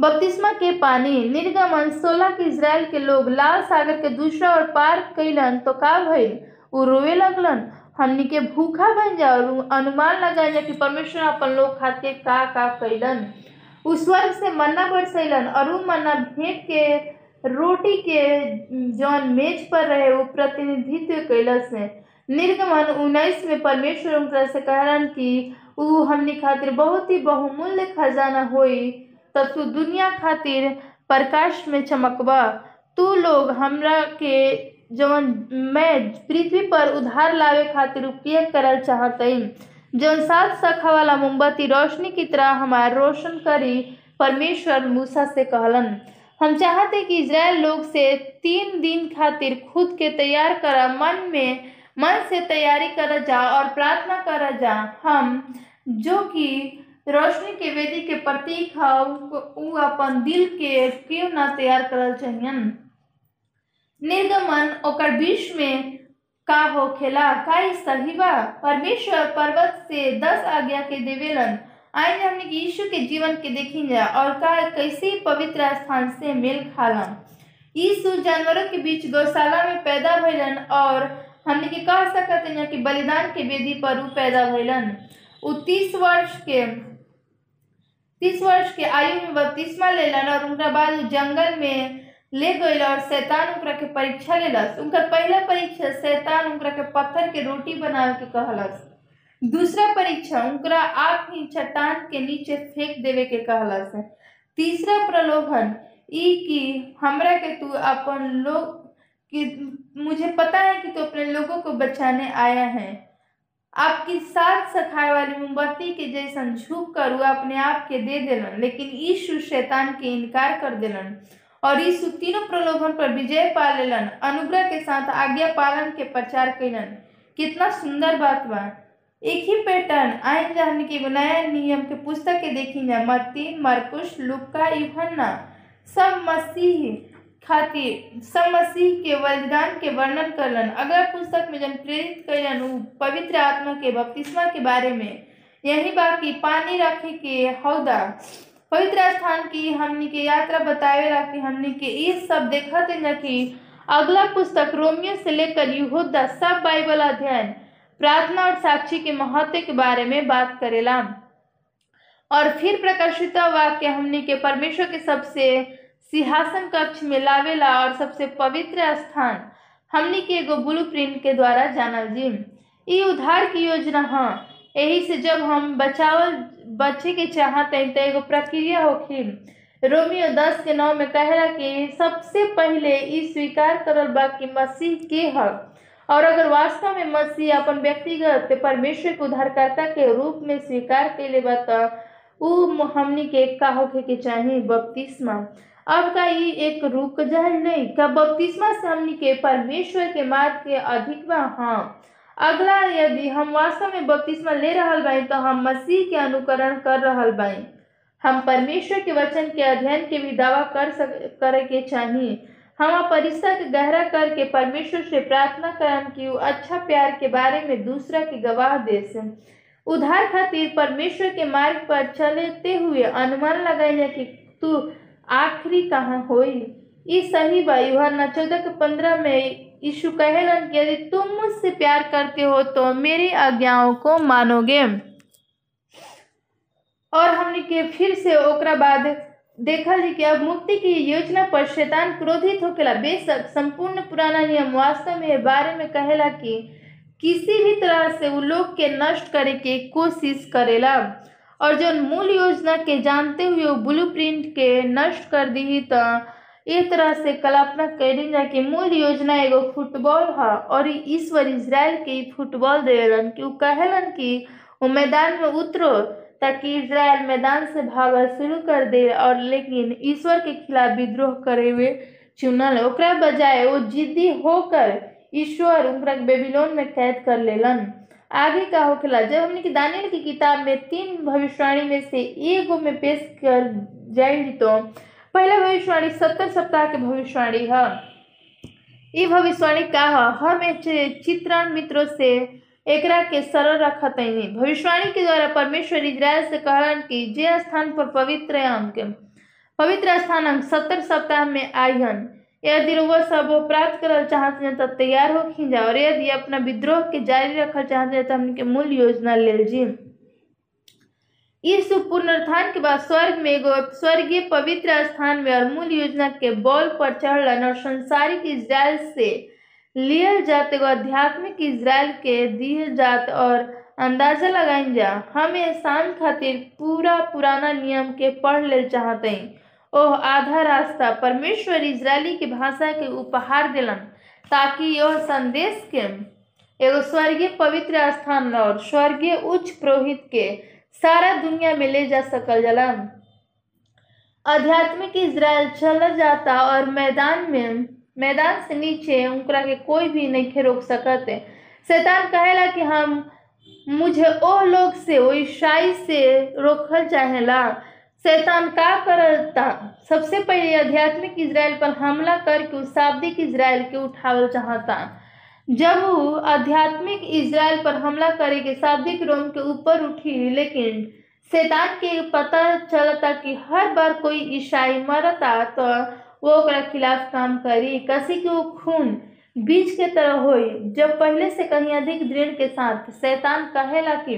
बपतिस्मा के पानी, निर्गमन, सोलह के इसराइल के लोग, लाल सागर के दूसरा और पार कैलन तो का भइल। उ रोवे लगलन, हमनी के भूखा बन जा और अनुमान लगाए जा कि परमेश्वर अपन लोग खातिर का का कैलन। उ स्वर्ग से मन्ना बरसैलन और उ मन्ना भेंट के, रोटी के जौन मेज पर रहे वो प्रतिनिधित्व कैलस है निर्गमन उन्नीस में परमेश्वर उनका से कहलन कि उ हमनी खातिर बहुत ही बहुमूल्य खजाना होई। तू दुनिया खातिर प्रकाश में चमकबा। तू लोग हमरा के जवन मैं पृथ्वी पर उधार लावे खातिर उपयोग करल चाहतई जौन सात सखा वाला मोमबत्ती रोशनी की तरह हमार रोशन करी परमेश्वर मूसा से कहलन, हम चाहते कि इज़राइल लोग से तीन दिन खातिर खुद के तैयार करा मन में, मन से तैयारी कर जा और प्रार्थना कर जा। हम, जो कि रोशनी के वेदी के प्रतीक है उ अपन दिल के क्यों तैयार करल चाहिए निर्गमन ओकर बीच में का होखेला, का ई सही बा? परमेश्वर पर्वत से दस आज्ञा के देवेलन। आइए हमने यीशु के जीवन के देखी जा, और का कैसे पवित्र स्थान से मेल खाला यीशु जानवरों के बीच गौशाला में पैदा भइलन, और हमने के कह सकते हैं कि बलिदान के वेदी पर उ पैदा भइलन। उ तीस वर्ष के तीस वर्ष के आयु में बपतिस्मा लेलन और उनका बाद जंगल में ले गईल और शैतान उनकरा के परीक्षा लेलस उनकर पहला परीक्षा शैतान उनकरा के पत्थर के रोटी बनावे के कहलस। दूसरा परीक्षा उनकरा आप ही चट्टान के नीचे फेंक देवे के कहलस। तीसरा प्रलोभन, ई कि हमरा के तू अपन लोग कि, मुझे पता है कि तू तो अपने लोगों को बचाने आया है। आपकी सात सखाए वाली मोमबत्ती के जैसन झुक कर वह अपने आप के दे दिलन, लेकिन यीशु शैतान के इनकार कर दिलन और यीशु तीनों प्रलोभन पर विजय पा लेलन, अनुग्रह के साथ आज्ञा पालन के प्रचार कैलन। कितना सुंदर बात बा। एक ही पैटर्न आइन जाने के नया नियम के पुस्तक के देखी जा मत्ती मरकुश लुक्का यूहन्ना सब मसीह। खातिर सब मसीह के बलिदान के वर्णन करलन। अगला पुस्तक में जन प्रेरित कैलन पवित्र आत्मा के बपतिस्मा के बारे में। यही बाकी पानी रखे के हौदा। पवित्र स्थान की हमनी के यात्रा बतावेला कि हमनी के ये सब देखत है कि अगला पुस्तक रोमियो से लेकर यहूदा सब बाइबल अध्ययन, प्रार्थना और साक्षी के महत्व के बारे में बात करेला और फिर प्रकाशित वाक्य हमने के परमेश्वर के सबसे सिंहासन कक्ष में लावेला और सबसे पवित्र स्थान हमनी के एगो ब्लू प्रिंट के द्वारा जानल जी ये उधार की योजना हाँ। यही से जब हम बचावल बच्चे के चाहते तो एगो प्रक्रिया होखी रोमियो दस के नौ में कहला कि सबसे पहले ई स्वीकार करल बा कि मसीह के हक। और अगर वास्तव में मसीह अपन व्यक्तिगत परमेश्वर के उद्धारकर्ता के रूप में स्वीकार कैले बा तो उ हमनी के का होखे के चाही? बपतिस्मा। अब का ये एक रुक जाए नहीं, का बपतिस्मा से हमनी के परमेश्वर के मार्ग के अधिक बा? हाँ। अगला, यदि हम वास्तव में बपतिस्मा ले रहल बाई तो हम मसीह के अनुकरण कर रहल बाई हम परमेश्वर के वचन के अध्ययन के भी दावा कर सक, करे के चाहिए हम परिस्था के गहरा करके परमेश्वर से प्रार्थना करम कि वो अच्छा प्यार के बारे में दूसरा के गवाह दे उधार खातिर परमेश्वर के मार्ग पर चलते हुए अनुमान लगाए कि तू आखिरी कहाँ होई? ई सही बा यूहन्ना चौदह के पंद्रह में यीशु कहेलन कि यदि तुम मुझसे प्यार करते हो तो मेरी आज्ञाओं को मानोगे। और हमने के फिर से ओकरा बाद देखल जी कि अब मुक्ति की योजना पर शैतान क्रोधित होकेला। बेशक संपूर्ण पुराना नियम वास्तव में बारे में कहेला कि किसी भी तरह से वो लोग के नष्ट करे के कोशिश करेला। और जो मूल योजना के जानते हुए वो ब्लूप्रिंट के नष्ट कर दी तो एक तरह से कल्पना कैली जा कि मूल योजना एगो फुटबॉल है, और ईश्वर इसराइल के फुटबॉल देलन कि वो कहेलन कि वो मैदान में उतरो, ताकि इसराइल मैदान से भागल शुरू कर दे, और लेकिन ईश्वर के खिलाफ विद्रोह करे हुए चुनल। ओकरा बजाय वो जिद्दी होकर ईश्वर उनका बेबीलोन में कैद कर लेलन। आगे का होखेला जब हमने की दानियल की किताब में तीन भविष्यवाणी में से एगो में पेश कर जाएगी तो पहला भविष्यवाणी सत्तर सप्ताह के भविष्यवाणी है। ये भविष्यवाणी का है, हम चित्रण मित्रों से एकरा के सरल रखत भविष्यवाणी के द्वारा परमेश्वर इजराइल से कहलन कि जे स्थान पर पवित्र अंक पवित्र स्थान अंक सत्तर सप्ताह में आयन यदि वह सब प्राप्त करल चाहते हैं तब तैयार हो खींचा और यदि अपना विद्रोह के जारी रखल चाहते हैं तो हमने मूल योजना ले जी इस पुनरुत्थान के बाद स्वर्ग में एगो स्वर्गीय पवित्र स्थान में और मूल योजना के बॉल पर चढ़लन और संसारिक इजराइल से लियल जात एगो आध्यात्मिक इजराइल के दिए जात और अंदाज़ा लगाइन जा। हमें शाम खातिर पूरा पुराना नियम के पढ़ ले चाहते ओह, आधा रास्ता परमेश्वर इजरायली के भाषा के उपहार दिलन, ताकि यह संदेश के एगो स्वर्गीय पवित्र स्थान और स्वर्गीय उच्च पुरोहित के सारा दुनिया में ले जा सकल जला आध्यात्मिक इजराइल चल जाता और मैदान में, मैदान से नीचे उनकरा के कोई भी नहीं रोक सकते। शैतान कहेला कि हम, मुझे ओ लोग से वो ईसाई से रोकल चाहेला। शैतान का करता। सबसे पहले आध्यात्मिक इजराइल पर हमला करके उस शाब्दिक इजराइल के उठावल चाहता। जब वो आध्यात्मिक इजराइल पर हमला करे के शाब्दिक रोम के ऊपर उठी, लेकिन शैतान के पता चलता कि हर बार कोई ईसाई मरता तो वो ओकरा खिलाफ काम करी। कसी के वो खून बीज के तरह हो जब पहले से कहीं अधिक दृढ़ के साथ शैतान कहेला कि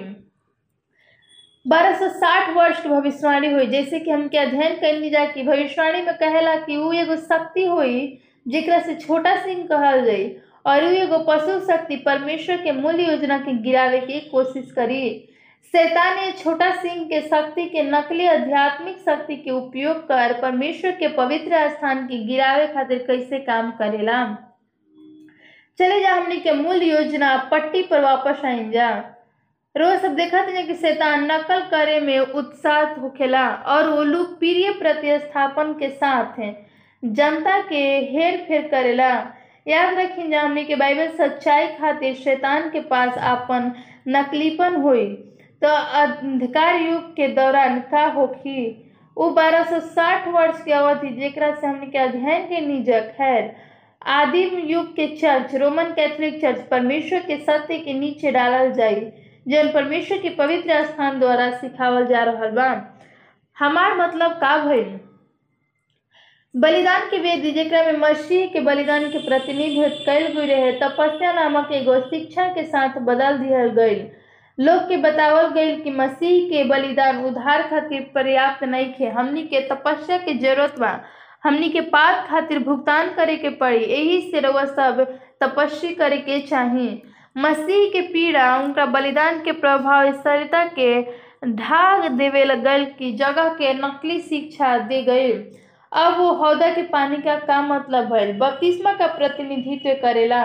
बारह सौ साठ वर्ष की भविष्यवाणी हुई। जैसे कि हम के अध्ययन कैली जा कि भविष्यवाणी में कहेला कि वो एगो शक्ति हुई, जेकरा से छोटा सिंह कहल जाई, और वो एगो पशु शक्ति परमेश्वर के मूल योजना के गिरावे की कोशिश करी। शैतान ने छोटा सिंह के शक्ति के नकली आध्यात्मिक शक्ति के उपयोग कर परमेश्वर के पवित्र स्थान के गिरावे खातिर कैसे काम करेला? चले जा हमने के मूल योजना, पट्टी पर वापस आई जा। रोज सब देखा था कि शैतान नकल करे में उत्साह होखेला और वो लोग प्रिय प्रतिस्थापन के साथ हैं। जनता के हेर फेर करेला। याद रखी जा हमने के बाइबल, सच्चाई खातिर शैतान के पास अपन नकलीपन हुई तो अंधकार युग के दौरान का होखी? वो बारह सौ साठ वर्ष की अवधि, जेकरा से हमने के अध्ययन के निजक है आदिम युग के चर्च, रोमन कैथोलिक चर्च, परमेश्वर के सत्य के नीचे डालल जाई। जौन परमेश्वर के पवित्र स्थान द्वारा सिखावल जा रहा बा। हमार मतलब का भइल? बलिदान के वेदी जेकरा में मसीह के बलिदान के प्रतिनिधित्व कल गई रहे तपस्या नामक एगो शिक्षा के साथ बदल दिया गई लोग के बतावल गई कि मसीह के बलिदान उधार खातिर पर्याप्त नहीं थे हमनी के तपस्या के ज़रूरत बा। हमनी के पाप खातिर भुगतान करे के पड़ी। यही से रउआ सब तपस्या करे के चाहिए मसीह के पीड़ा, उनका बलिदान के प्रभावशीलता के ढाग देवे लगल की जगह के नकली शिक्षा दे गई अब वो हौदा के पानी का का मतलब है, बपतिस्मा का प्रतिनिधित्व करेला।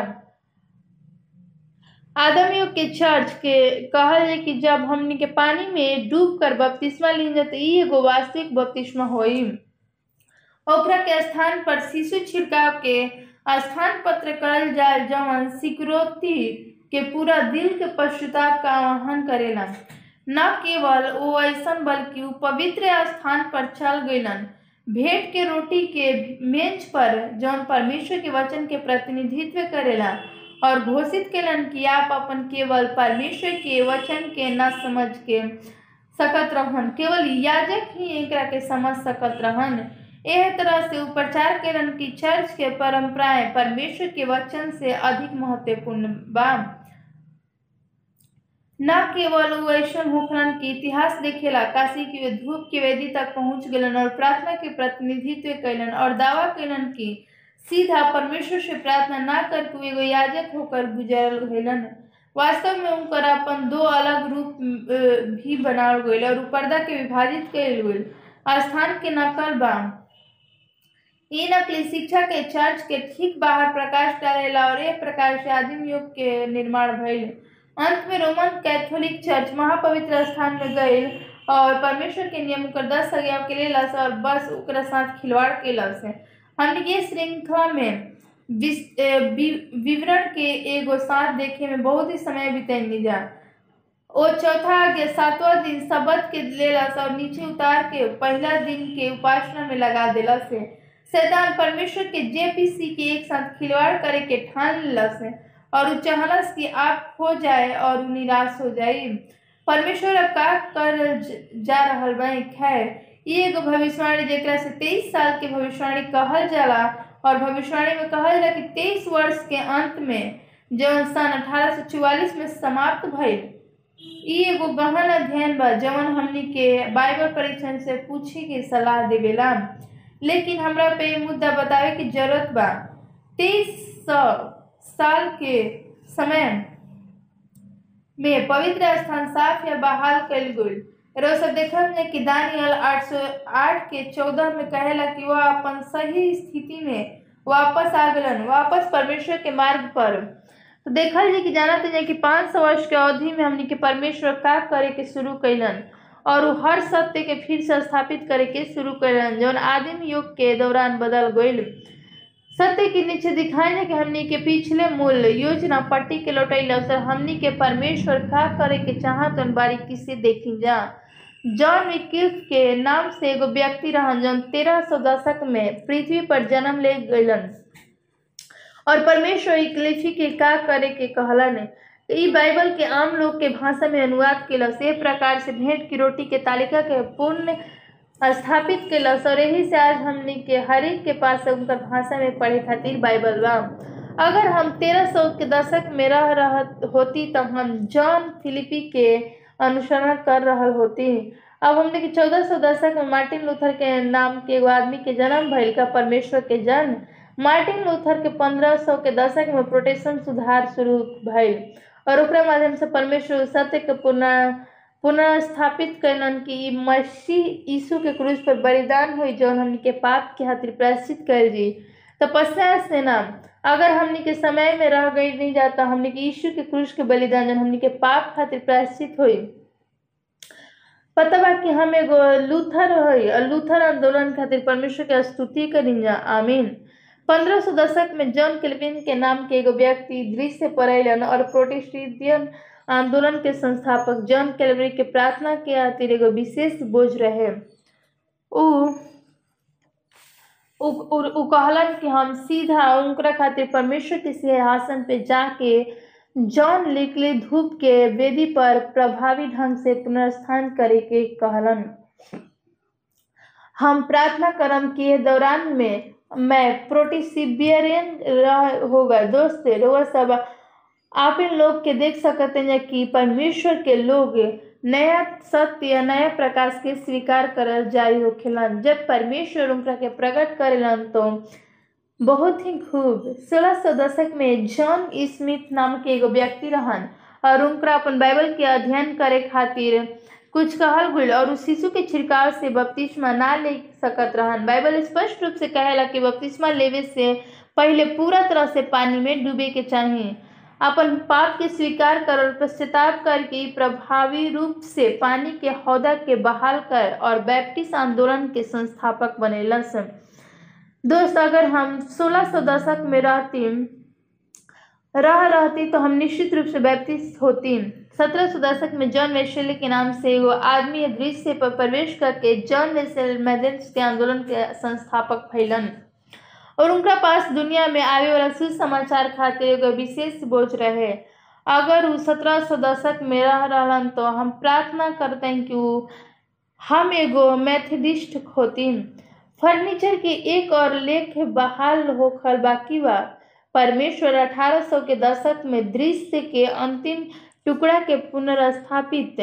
आदम युग के चर्च के कहल है कि जब हमनी के पानी में डूब कर बपतिस्मा ली तो एगो वास्तविक बपतिस्मा होई। ओकरा के स्थान पर शिशु छिड़काव के स्थान पत्र करल जाए जवन सिक्योरिटी के पूरा दिल के पश्चाताप का आह्वान करेला न केवल वो ऐसन, बल्कि वो पवित्र स्थान पर चल गईलन भेंट के रोटी के मेज पर, जौन परमेश्वर के वचन के प्रतिनिधित्व करेला और घोषित केलन कि आप अपन केवल परमेश्वर के वचन के न समझ के सकत रहन। केवल याजक ही एकरा के समझ सकत रहन। एह तरह से प्रचार केलन की चर्च के परंपराएँ परमेश्वर के वचन से अधिक महत्वपूर्ण बा न केवल ऐसन होखलन कि इतिहास देखेला, काशी की धूप की वेदी तक पहुँच गलन और प्रार्थना के प्रतिनिधित्व कैलन और दावा कैलन की सीधा परमेश्वर से प्रार्थना ना करके एगो याजक होकर गुजरल गलन। वास्तव में उनकर अपन दो अलग रूप भी बनाल गईल और पर्दा के विभाजित कैल गईल स्थान के नकल बा ई नकली शिक्षा के चर्च के ठीक बाहर प्रकाश डालेला और एक प्रकार से आदिम युग के निर्माण भइल अंत में रोमन कैथोलिक चर्च महापवित्र स्थान में गईल और परमेश्वर के नियम कर दस आज्ञा के लेलस और बस ओकरा साथ खिलवाड़ केलस हमने ये श्रृंखला में ए, विवरण के एगो साथ देखे में बहुत ही समय बितैनी जा। ओ चौथा आज्ञा सातवां दिन सबत के लेलस और नीचे उतार के पहला दिन के उपासना में लगा देला से शैतान परमेश्वर के जेपीसी के एक साथ खिलवाड़ करे के ठान लेलस और उ चाहलस कि आप खो जाए और निराश हो जाई परमेश्वर अब का कर जा रहा बा खैर ई एगो भविष्यवाणी जेकरा से तेईस साल के भविष्यवाणी कहल जाला और भविष्यवाणी में कहल जाला कि तेईस वर्ष के अंत में जौन सन अठारह सौ चौवालीस में समाप्त भइल गहन अध्ययन बा जवन हमनी के बाइबल परीक्षण से पूछे के सलाह देवेला लेकिन हमरा पे मुद्दा बतावे की ज़रूरत बा। तेईस सौ साल के समय में पवित्र स्थान साफ़ या बहाल कल गईल रो सबने कि दानियल 808 के 14 में कहेला कि वह अपन सही स्थिति में वापस आ गलन, वापस परमेश्वर के मार्ग पर। तो देखल जी कि जानते हैं कि पाँच सौ वर्ष के अवधि में हमनी के परमेश्वर का करे के शुरू कैलन और उ हर सत्य के फिर से स्थापित करे के शुरू कैलन जौन आदिम युग के दौरान बदल गईल सत्य के नीचे दिखाए कि हमनी के पिछले मूल योजना पट्टी के लौटैला सर हमनी के परमेश्वर का करे के चाह तो बारीकी से देखी जा। जॉन विकिल्फ के नाम से एगो व्यक्ति रहन, जौन तेरह सौ दशक में पृथ्वी पर जन्म ले गईलन और परमेश्वर इक्लिफी के का करे के कहलन ई बाइबल के आम लोग के भाषा में अनुवाद केलस ए प्रकार से भेंट की रोटी के तालिका के पूर्ण स्थापित केलस और यही से आज हमनी के हरेक के पास से उनकर भाषा में पढ़े खातिर बाइबल बा। अगर हम तेरह सौ के दशक में रह रहत होती तब हम जॉन फिलिपी के अनुसरण कर रहल होती। अब हमने के चौदह सौ दशक में मार्टिन लूथर के नाम के एगो आदमी के जन्म भइल का परमेश्वर के जन्म। मार्टिन लूथर के पंद्रह सौ के दशक में प्रोटेस्टेंट सुधार शुरू भइल। और ओकरा माध्यम से परमेश्वर सत्य के पुनः पुनः स्थापित कैलन कि मसीह यीशु के क्रूज पर बलिदान हुई जौन हमनी के पाप के खातिर प्रायश्चित कर जी। तपस्या से ना, अगर हमनी के समय में रह गई नहीं जाता हमनी के यीशु के क्रूज के बलिदान जौन हमनी के पाप खातिर प्रायश्चित हुई। पता बा कि हम एगो लूथर हई, और लूथर आंदोलन खातिर परमेश्वर के स्तुति करी जा। आमीन। पंद्रह सौ दशक में जॉन केल्विन के नाम के एगो व्यक्ति, दृश्य पड़ैलन और प्रोटेस्टेंटियन आंदोलन के संस्थापक जॉन कैलवरी के प्रार्थना के खातिर एगो विशेष बोझ रहे। उ उ, उ- उ कहलन कि हम सीधा उनकरा खातिर परमेश्वर के सिंहासन पे जाके जॉन लिखले धूप के वेदी पर प्रभावी ढंग से पुनर्स्थान करे के कहलन। हम प्रार्थना करम के दौरान में मैं प्रोटिसिबियरियन होगा, दोस्त रोआ सब। आप इन लोग के देख सकते हैं कि परमेश्वर के लोग नया सत्य नया प्रकाश के स्वीकार करल जारी होखेलन। जब परमेश्वर उनका के प्रकट करेलन तो बहुत ही खूब। सोलह सौ दशक में जॉन स्मिथ नाम के एगो व्यक्ति रहन और उनका अपन बाइबल के अध्ययन करे खातिर कुछ कहल गइल और उस शिशु के छिड़काव से बपतिस्मा ना ले सकत रहन। बाइबल स्पष्ट रूप से कहेला कि बपतिस्मा लेवे से पहले पूरा तरह से पानी में डूबे के चाहिए अपन पाप के स्वीकार कर और पश्चाताप करके प्रभावी रूप से पानी के हौदा के बहाल कर और बैप्टिस्ट आंदोलन के संस्थापक बनेलन सन दोस्त, अगर हम 1600 दशक में रहती रह रहती तो हम निश्चित रूप से बैप्टिस्ट होती। सत्रह सौ दशक में जॉन वेशेल के नाम से एगो आदमी दृश्य पर प्रवेश करके जॉन वेशेल मैदेंस के आंदोलन के संस्थापक फैलन और उनका पास दुनिया में आवे वाला सुसमाचार खाते एगो विशेष बोझ रहे। अगर वो सत्रह सौ दशक में रह रहलन तो हम प्रार्थना करते हैं कि वो हम एगो मैथडिस्ट होती। फर्नीचर के एक और लेख बहाल होकर बाकी बा। परमेश्वर 1800 के दशक में दृश्य के अंतिम टुकड़ा के पुनर्स्थापित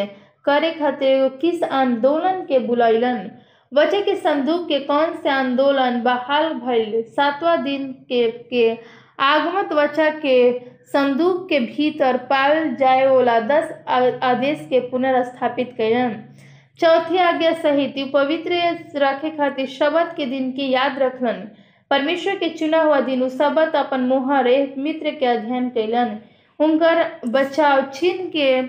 करे खातिर किस आंदोलन के बुलैलन वजह के संदूक के कौन से आंदोलन बहाल भइल? सातवां दिन के के आगमत वचा के संदूक के भीतर पावल जाए वाला दस आदेश के पुनर्स्थापित कैलन चौथी आज्ञा सहित पवित्र रखे खातिर शबद के दिन की याद रखलन। परमेश्वर के चुना हुआ दिन शबद अपन मोहर एक मित्र के अध्ययन कैलन। उनकर बचाव छीन के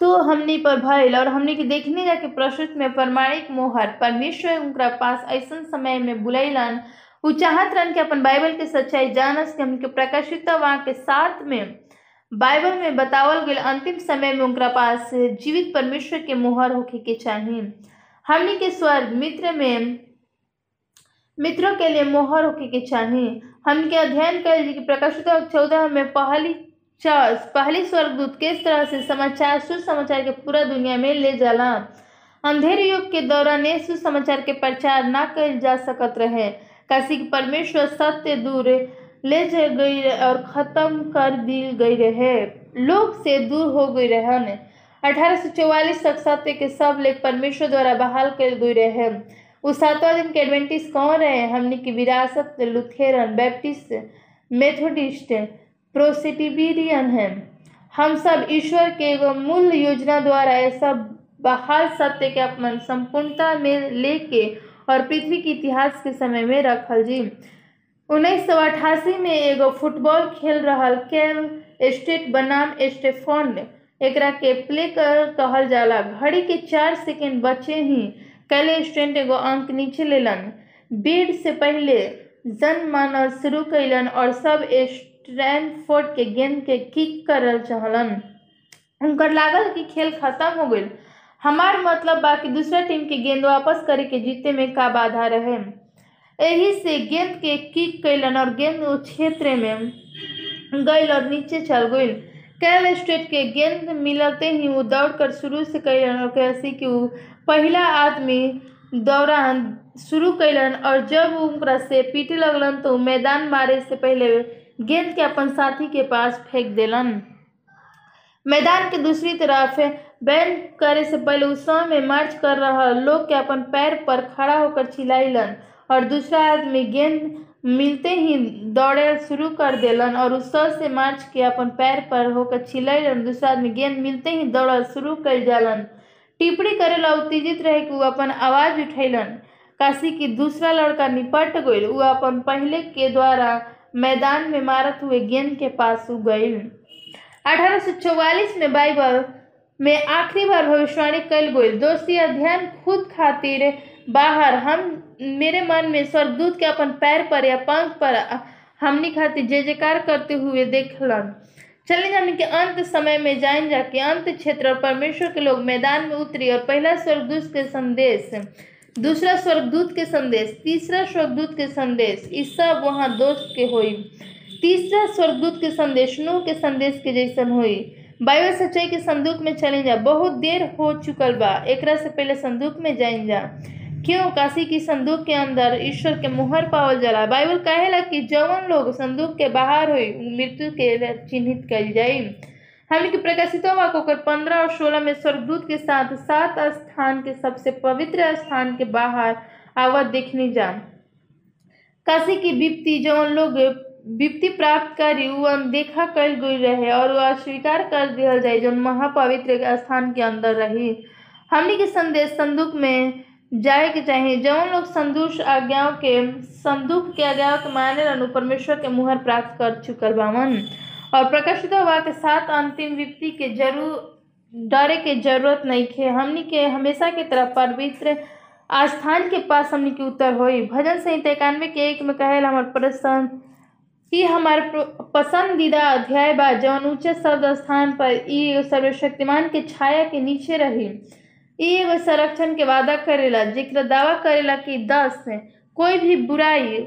तो हमनी पर भइल और हमनी के देखने जाके प्रस्तुत में प्रमाणिक मोहर। परमेश्वर उनका पास ऐसा समय में बुलैलन, उ चाहत रहन कि अपन बाइबल के सच्चाई जानस कि हमके प्रकाशित वहाँ के साथ में बाइबल में बतावल गए अंतिम समय में उनका पास जीवित परमेश्वर के मोहर होके के चाहिए हमनी के स्वर्ग मित्र में मित्रों के लिए मोहर के चाहिए हमके अध्ययन कर कि प्रकाशित चौदह में पहली पहली स्वर्गदूत किस तरह से समाचार, सुसमाचार के पूरा दुनिया में ले जाला। अंधेरे युग के दौरान ये सुसमाचार के प्रचार ना कल जा सकत रहे। काशी परमेश्वर सत्य दूर ले जा गई और खत्म कर दी गई रहे। लोग से दूर हो गई रहन। अठारह सौ चौवालीस तक सत्य के सब लेख परमेश्वर द्वारा बहाल कर गई रहे। उस सातवां दिन के एडवेंटिस्ट कौन रहे हमने की विरासत, लुथेरन बैप्टिस्ट मेथोडिस्ट प्रोसिटिबिरियन है। हम सब ईश्वर के मूल योजना द्वारा ऐसा बहाल सत्य के अपन संपूर्णता में लेके और पृथ्वी के इतिहास के समय में रखल जी। उन्नीस सौ अठासी में एगो फुटबॉल खेल रहा केल स्टेट बनाम स्टेफोन, एकरा के प्ले कर कहल जाला, घड़ी के चार सेकेंड बचे ही कैले स्टेंट एगो अंक नीचे लेलन। बीड से पहले जन मानल शुरू कैलन और सब स्ट्रैनफोर्ड के गेंद के किक करल चाहलन। उनकर लागल कि खेल खत्म हो गई हमार मतलब बा कि दूसरा टीम के गेंद वापस करे के जीते में का बाधा रहे। यही से गेंद के किक कैलन और गेंद उस क्षेत्र में गई और नीचे चल गई कैल स्टेट के गेंद मिलते ही वो दौड़ कर शुरू से कैलन और कैसी कि वो पहला आदमी दौरान शुरू कैलन और जब उनका से पीटे लगलन तो मैदान मारे से पहले गेंद के अपन साथी के पास फेंक देलन। मैदान के दूसरी तरफ़ बैन करे से पहले उस समय में मार्च कर रहा लोग के अपन पैर पर खड़ा होकर चिल्लाइलन और दूसरा आदमी गेंद मिलते ही दौड़े शुरू कर देलन और उस से मार्च के अपन पैर पर होकर चिल्लाइलन। दूसरा आदमी गेंद मिलते ही दौड़ शुरू कर जालन। टिप्पणी करेला उत्तेजित रहे कि अपन आवाज़ उठैलन। काशी की दूसरा लड़का निपट गई वो अपन पहले के द्वारा मैदान में मारत हुए गेंद के पास उ गई अठारह सौ चौवालीस में बाइबल में आखिरी बार भविष्यवाणी कल गई दोस्ती अध्ययन खुद खातिर बाहर। हम, मेरे मन में स्वर्गदूत के अपन पैर पर या पंख पर हमनी खातिर जय जयकार करते हुए देखलन। चले जाने के अंत समय में जान जाके अंत क्षेत्र और परमेश्वर के लोग मैदान में उतरी और पहला स्वर्गदूत के संदेश, दूसरा स्वर्गदूत के संदेश, तीसरा स्वर्गदूत के संदेश इस सब वहाँ दोस्त के हुई। तीसरा स्वर्गदूत के संदेश, नूह के संदेश के जैसन हुई। बाइबल सच्चाई के संदूक में चले जा, बहुत देर हो चुकल बा एक से पहले संदूक में जाइन जा। क्यों काशी की संदूक के अंदर ईश्वर के मुहर पावल जाला? बाइबल कहेला कि जवन लोग संदूक के बाहर हुई मृत्यु के चिन्हित कल जाई। हमने के प्रकाशित होकर पंद्रह और सोलह में स्वर्गदूत के साथ सात स्थान के सबसे पवित्र स्थान के बाहर आवत देखने जा। काशी की विप्ति जवन लोग विप्ति प्राप्त करी वो अनदेखा कल गई रहे और वो अस्वीकार कर दिया जाए जो महापवित्र स्थान के अंदर रही। हमने के संदेश संदूक में जाए चाहिए जौन लोग संदूष आज्ञाओं के, संदूक के आज्ञाओं के माने रनु परमेश्वर के मुहर प्राप्त कर चुकल बावन। और प्रकाशित हवा के साथ अंतिम विपत्ति के ज़रूर डरे के ज़रूरत नहीं थे हमनी के हमेशा की तरह पवित्र आस्थान के पास हमनी के उत्तर होई। भजन संहिता इक्यानवे के एक में कहे हमार प्रसन्न, कि हमार पसंदीदा अध्याय बा जौन ऊँचे शब्द स्थान पर ई सर्वशक्तिमान के छाया के नीचे रही। ई एगो संरक्षण के वादा करेला, ज़िक्र दावा करेला कि दस कोई भी बुराई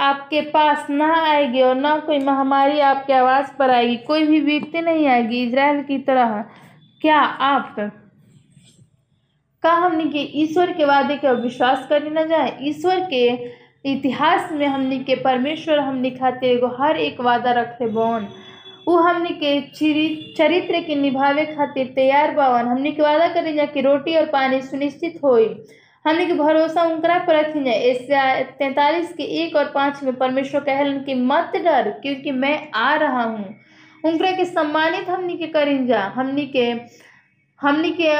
आपके पास ना आएगी और ना कोई महामारी आपके आवाज़ पर आएगी, कोई भी विपत्ति नहीं आएगी इज़राइल की तरह, क्या आप का हमने के ईश्वर के वादे का विश्वास करने न जाए? ईश्वर के इतिहास में हमने के परमेश्वर हमने खातिर हर एक वादा रखे बौन। उ हमनी के चरित्र के निभावे खातिर तैयार बावन। हमनी के वादा करी जा कि रोटी और पानी सुनिश्चित होई। हमनी के भरोसा उनकरा पर रखी जाए इससे तैतालीस के एक और पाँच में परमेश्वर कहलन कि मत डर, क्योंकि मैं आ रहा हूँ। उनकरा के सम्मानित हमनी के करीन जा। हमनी के हमनी के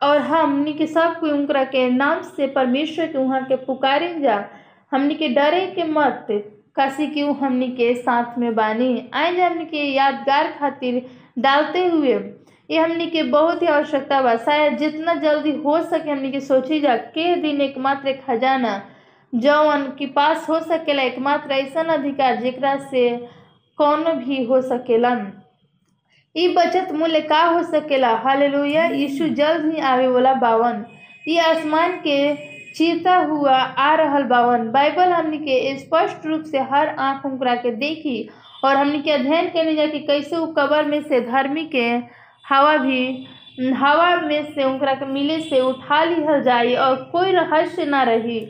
और हमनी के सब कोई उनकरा के नाम से परमेश्वर के वहाँ के पुकारिन जा। हमनी के डरे के मत काशी की उ हमनी के साथ में बानी? जा हमनी के यादगार खातिर डालते हुए ये हमनी के बहुत ही आवश्यकता बा। शायद जितना जल्दी हो सके हमनी के सोची जा के दिन एकमात्र खजाना। जौन के पास हो सकेला एकमात्र ऐसा अधिकार जेकरा से कौन भी हो सकेला ई बचत मूल्य का हो सकेला? हालेलुया। यीशु जल्द ही आवे वाला बावन। ई आसमान के चीरता हुआ आ रहा बावन। बाइबल हमने के स्पष्ट रूप से हर आँख उकरा के देखी और हमने के अध्ययन करने जा कि कैसे वो कबर में से धर्मी के हवा भी, हवा में से उकरा के मिले से उठा लिहल जाई और कोई रहस्य ना रही।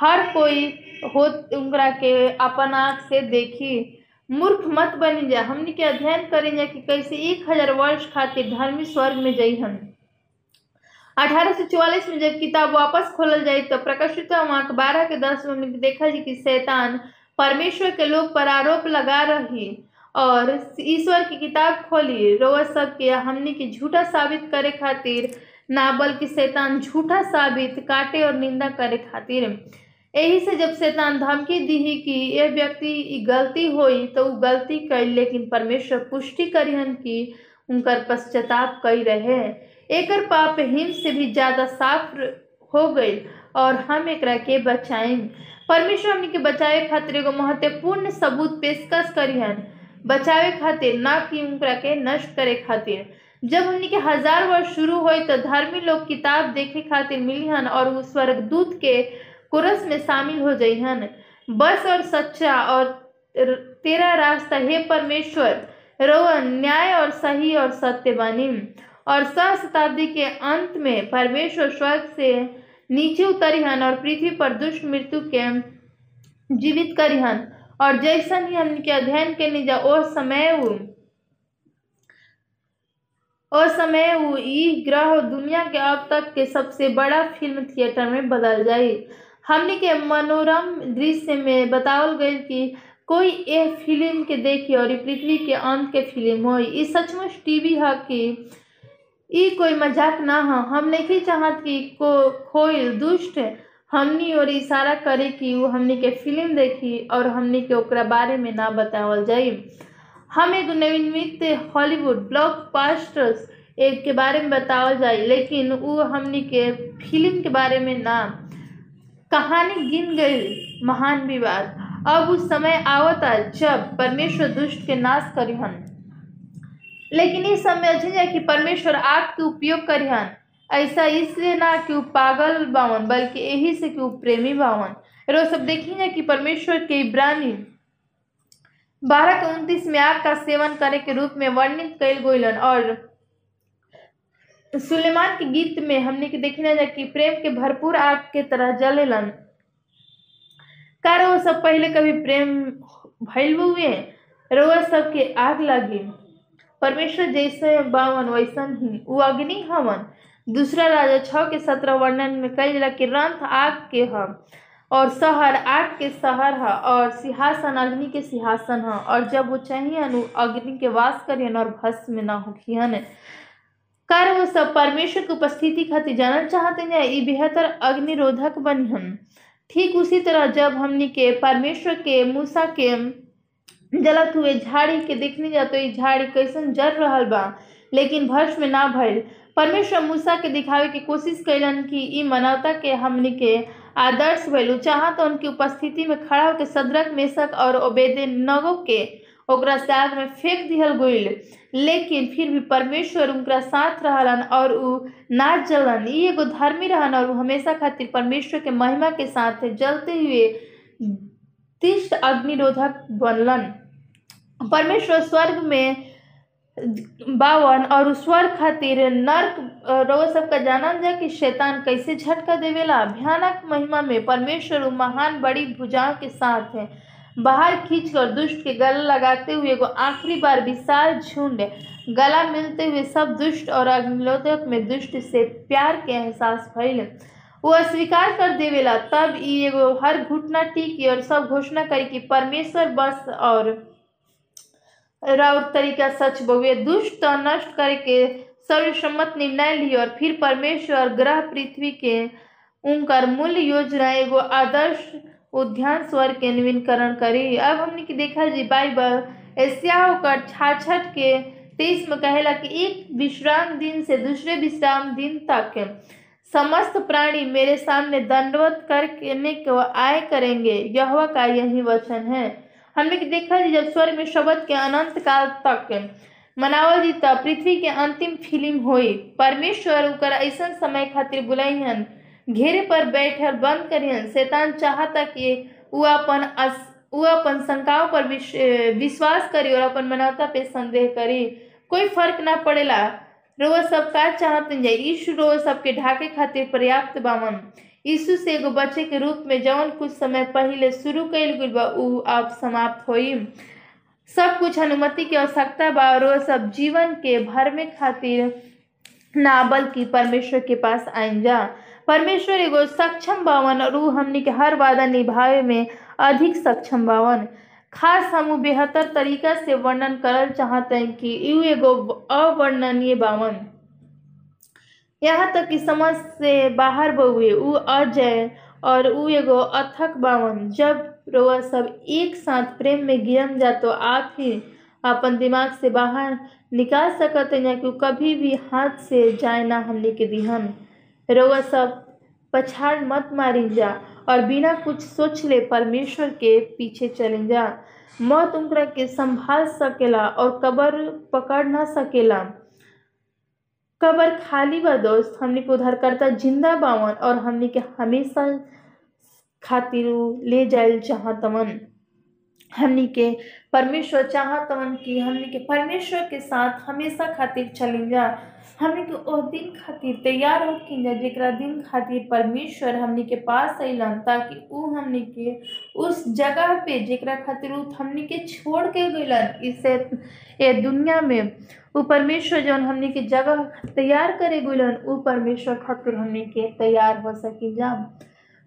हर कोई हो उकरा के अपन आँख से देखी। मूर्ख मत बनी जा। हमने के अध्ययन करें जा कि कैसे एक हज़ार वर्ष खातिर धर्मी स्वर्ग में जई हन। 1844 में जब किताब वापस खोलल जाए तो प्रकाशित अंक बारह के दस में देखा जी कि शैतान परमेश्वर के लोग पर आरोप लगा रही और ईश्वर की किताब खोली। रोव सब के हमने की झूठा साबित करे खातिर, ना बल्कि शैतान झूठा साबित, काटे और निंदा करे खातिर। यही से जब शैतान धमकी दी कि यह व्यक्ति गलती हुई तो वो गलती कर, लेकिन परमेश्वर पुष्टि करिहन कि उनकर पश्चाताप कई रहे। एकर पाप हिम से भी ज़्यादा साफ़ हो गई और हम एक के बचाएँ परमेश्वर हमनी के बचावे खातिर एगो महत्वपूर्ण सबूत पेशकश करिहन बचावे खातिर, ना कि के नष्ट करे खातिर। जब हमनी के हज़ार वर्ष शुरू होई तो धर्मी लोग किताब देखे खातिर मिलिहन और उस स्वर्गदूत के कुरस में शामिल हो जइहन बस और सच्चा और तेरा रास्ता हे परमेश्वर, रोवन, न्याय और सही और सत्य बनी। और सह शताब्दी के अंत में परमेश्वर स्वर्ग से नीचे उतरी उतरिहन और पृथ्वी पर दुष्ट मृत्यु के जीवित करी करिहन और जैसन ही हमने के अध्ययन के निजा ओ समय ओ समय ग्रह दुनिया के अब तक के सबसे बड़ा फ़िल्म थिएटर में बदल जाई। हमने के मनोरम दृश्य में बतावल गई कि कोई ए फ़िल्म के देखी और पृथ्वी के अंत के फ़िल्म हो सचमुच टीवी है कि ई कोई मज़ाक ना हो। हम नहीं चाहत कि को कोई दुष्ट हमनी और इशारा करे कि वो हमनी के फ़िल्म देखी और हमनी के ओकरा बारे में ना बतावल जाई। हम एगो नवीनमित हॉलीवुड ब्लॉकबस्टर्स, एक के बारे में बतावल जाई, लेकिन वो हमनी के फ़िल्म के बारे में ना। कहानी गिन गई महान विवाद। अब उस समय आवता जब परमेश्वर दुष्ट के नाश करिहन। लेकिन समय जाए कि परमेश्वर आग के उपयोग करिहन ऐसा इसलिए ना कि पागल बावन बल्कि यही से कि प्रेमी बावन रो सब देखी ना कि परमेश्वर के इब्रानी बारह के उनतीस में आग का सेवन करे के रूप में वर्णित कैल गईलन और सुलेमान के गीत में हमने के देखी ना जा कि प्रेम के भरपूर आग के तरह जलेलन कार वो सब पहले कभी प्रेम भैल हुए रोआ सबके आग लगी। परमेश्वर जैसे बावन, वैसन ही वो अग्नि हवन। दूसरा राजा छ के सत्रह वर्णन में कही जिला कि रंथ आग के ह, और शहर आग के शहर है, और सिंहासन, अग्नि के सिंहासन है, और जब वो चाहिए अग्नि के वास करियन और भस्म में ना होखियन। कर वो सब परमेश्वर की उपस्थिति खातिर जानल चाहते हैं ये बेहतर अग्निरोधक बनिहन। ठीक उसी तरह जब हमनी के, परमेश्वर के, मूसा के जलत हुए झाड़ी के देखने जा तो ये झाड़ी कैसन जल रहल बा, लेकिन भस्म ना भइल। परमेश्वर मूसा के दिखावे की कोशिश कैलन कि ई मानवता के हमनी के आदर्श भइल। चाह तो उनकी उपस्थिति में खड़ा होकर सदरक, मेसक और ओबेदे नगो के ओकरा साथ में फेंक दिहल गईल लेकिन फिर भी परमेश्वर उनका साथ रहलन और उ ना जलन। एगो धर्मी रहन और हमेशा खातिर परमेश्वर के महिमा के साथ जलते हुए तिष्ट अग्निरोधक बनलन। परमेश्वर स्वर्ग में बावन और स्वर्ग खातिर नर्क रोग सबका जानल जाए कि शैतान कैसे झटका देवेला। भयानक महिमा में परमेश्वर महान बड़ी भुजाओं के साथ है। बाहर खींचकर दुष्ट के गला लगाते हुए एगो आखिरी बार विशाल झुंड, गला मिलते हुए सब दुष्ट और अग्निलोक में दुष्ट से प्यार के एहसास भइल। वो अस्वीकार कर देवेला। तब ई एगो हर घुटना टीकी और सब घोषणा करी कि परमेश्वर बस और राउर तरीका सच बउए दुष्ट तो नष्ट करे के सर्वसम्मत निर्णय ली और फिर परमेश्वर ग्रह पृथ्वी के उनकर मूल योजना एगो आदर्श उद्यान स्वर के नवीनीकरण करी। अब हमने की देखा जी बाइबल एशिया होकर छाछठ के तेईस में कहेला कि एक विश्राम दिन से दूसरे विश्राम दिन तक समस्त प्राणी मेरे सामने दंडवत करने को आय करेंगे। यह का यही वचन है। हमने देखा जब स्वर्ग में शब्द के अनंत काल तक मनावल जी तब पृथ्वी के अंतिम फ़िल्म हुई। परमेश्वर उकर ऐसा समय खातिर बुलाइहन, घेरे पर बैठल, बंद करियन शैतान चाहता कि वो अपन वो अपन शंकाओं पर विश्वास करी और अपन मानवता पे संदेह करी। कोई फ़र्क ना पड़ेला। रोज सब का चाहते जाए यीशु रोज सबके ढाके खातिर पर्याप्त बावन यीशु से एगो बच्चे के रूप में जौन कुछ समय पहले शुरू कैल गई बा अब समाप्त होई। सब कुछ अनुमति की आवश्यकता बा। और सब जीवन के भर में खातिर ना, बल्कि परमेश्वर के पास आइन जा। परमेश्वर एगो सक्षम बावन और उ हमनी के हर वादा निभावे में अधिक सक्षम बावन खास हम बेहतर तरीका से वर्णन करल चाहते हैं कि यू एगो अवर्णनीय बावन यहाँ तक कि समझ से बाहर बउए, उ अजय और उ एगो अथक बावन जब रोआ सब एक साथ प्रेम में गिरम जा तो आप ही अपन दिमाग से बाहर निकाल सकते हैं कि कभी भी हाथ से जाए ना हमने के दिहन। रोआ सब पछाड़ मत मारी जा और बिना कुछ सोच ले परमेश्वर के पीछे चले जा। मौत उनकरा के संभाल सकेला और कबर पकड़ ना सकेला। कबर खाली बा दोस्त, हमने के उधारकर्ता ज़िंदा बावन और हमने के हमेशा खातिर ले जाए चाहतवन हमनी के परमेश्वर चाहतवन कि हमनी के परमेश्वर के साथ हमेशा खातिर चली जा। हमनी के ओ दिन खातिर तैयार होखिन जा जरा दिन खातिर परमेश्वर हमनी के पास अइलन, ताकि उ हमनी के उस जगह पे जरा खातिर उ हमनी के छोड़ के गइलन इसे ये दुनिया में उ परमेश्वर जौन हमनी के जगह तैयार करे गइलन उ परमेश्वर खातिर हमनी के तैयार हो सकी जा।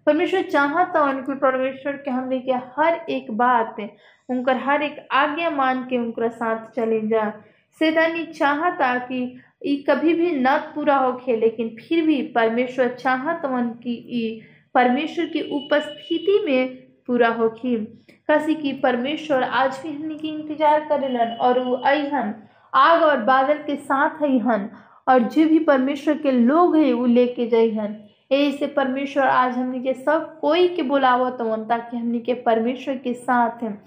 परमेश्वर चाहता उनके परमेश्वर के हमने के हर एक बात, उनकर हर एक आज्ञा मान के उनका साथ चले जा। शैतानी चाहता कि ई कभी भी न पूरा होखे, लेकिन फिर भी परमेश्वर चाहतवन कि ई परमेश्वर की उपस्थिति में पूरा होखी। कसी की परमेश्वर आज भी हमने के इंतज़ार करेलन और वो अहन आग और बादल के साथ अहन और जो भी परमेश्वर के लोग हैं वो लेके जइहन से परमेश्वर, आज हमने के सब कोई के बुलावत हवन ताकि हमने के परमेश्वर के साथ हैं।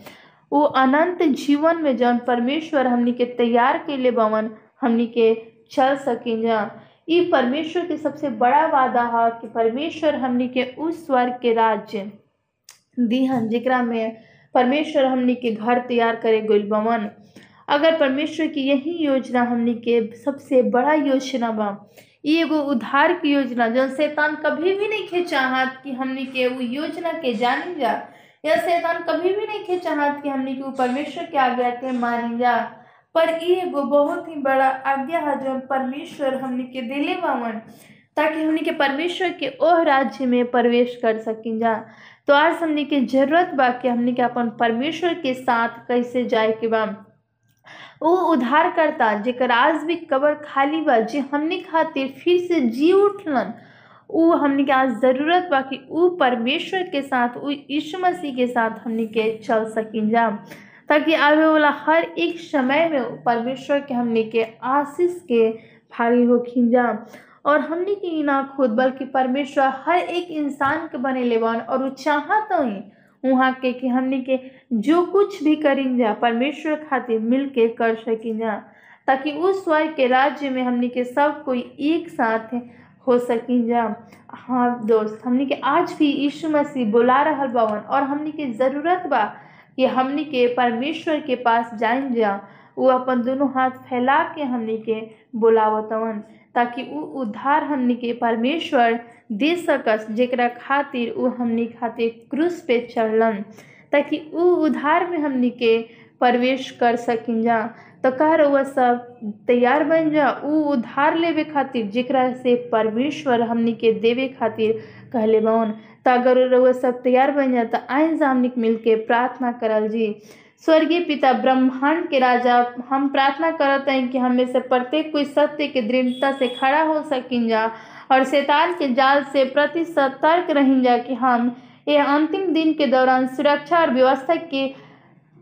वो अनंत जीवन में जौन परमेश्वर हमने के तैयार के लिए बवन, हमने के चल सकें जा। ये परमेश्वर के सबसे बड़ा वादा है कि परमेश्वर हमने के उस स्वर्ग के राज्य, दिहन, जेकरा में परमेश्वर हमने के घर तैयार करे गइल बवन। अगर परमेश्वर की यही योजना हमने के सबसे बड़ा योजना बा ये एगो उद्धार की योजना जौन शैतान कभी भी नहीं खे चाहत कि हमने के वो योजना के जानी जा। या शैतान कभी भी नहीं खे चाहत कि हमने के परमेश्वर के आज्ञा के मानी जा। पर ये एगो बहुत ही बड़ा आज्ञा है जौन परमेश्वर हमने के दिले बावन ताकि हमने के परमेश्वर के ओह राज्य में प्रवेश कर सकें जा। तो आज हमने के ज़रूरत बा कि हमने के अपन परमेश्वर के साथ कैसे जाए के बा। उद्धार करता जेकर आज भी कबर खाली बा, जे हमने खातिर फिर से जी उठलन, उ हमने के आज ज़रूरत बा कि परमेश्वर के साथ, उ यीशु मसीह के साथ हमने के चल सकिन जा। ताकि आवे वाला हर एक समय में परमेश्वर के हमने के आशीष के भागी हो जा। और हमने के ना खुद, बल्कि परमेश्वर हर एक इंसान के बने लेवन और वो चाहत ही वहाँ के कि हमने के जो कुछ भी करें जा परमेश्वर खातिर मिल के कर सकें जा ताकि उस स्वर्ग के राज्य में हमने के सब कोई एक साथ हो सकें जा हाँ दोस्त हमने के आज भी यीशु मसीह बुला रहा बावन और हमने के ज़रूरत बा कि हमने के परमेश्वर के पास जाइन जा वो अपन दोनों हाथ फैला के हमने के बुलावतवन ताकि वो उद्धार हमने के परमेश्वर दे सकस जेकरा खातिर उ हमने खातिर क्रूस पे चढ़लन ताकि उ उधार में हमनी के प्रवेश कर सकिन जा। तो कह रउआ सब तैयार बन जा, उ उधार लेवे खातिर, जेकरा से परमेश्वर हमनी के देवे खातिर कहले बन। तो अगर रउआ सब तैयार बन जा तो आइन जा मिल के प्रार्थना करल जी। स्वर्गीय पिता ब्रह्मांड के राजा, हम प्रार्थना करते हैं कि हमें से प्रत्येक कोई सत्य के दृढ़ता से खड़ा हो सकिन जा। और शैतान के जाल से प्रति सतर्क रहें जा कि हम ये अंतिम दिन के दौरान सुरक्षा और व्यवस्था के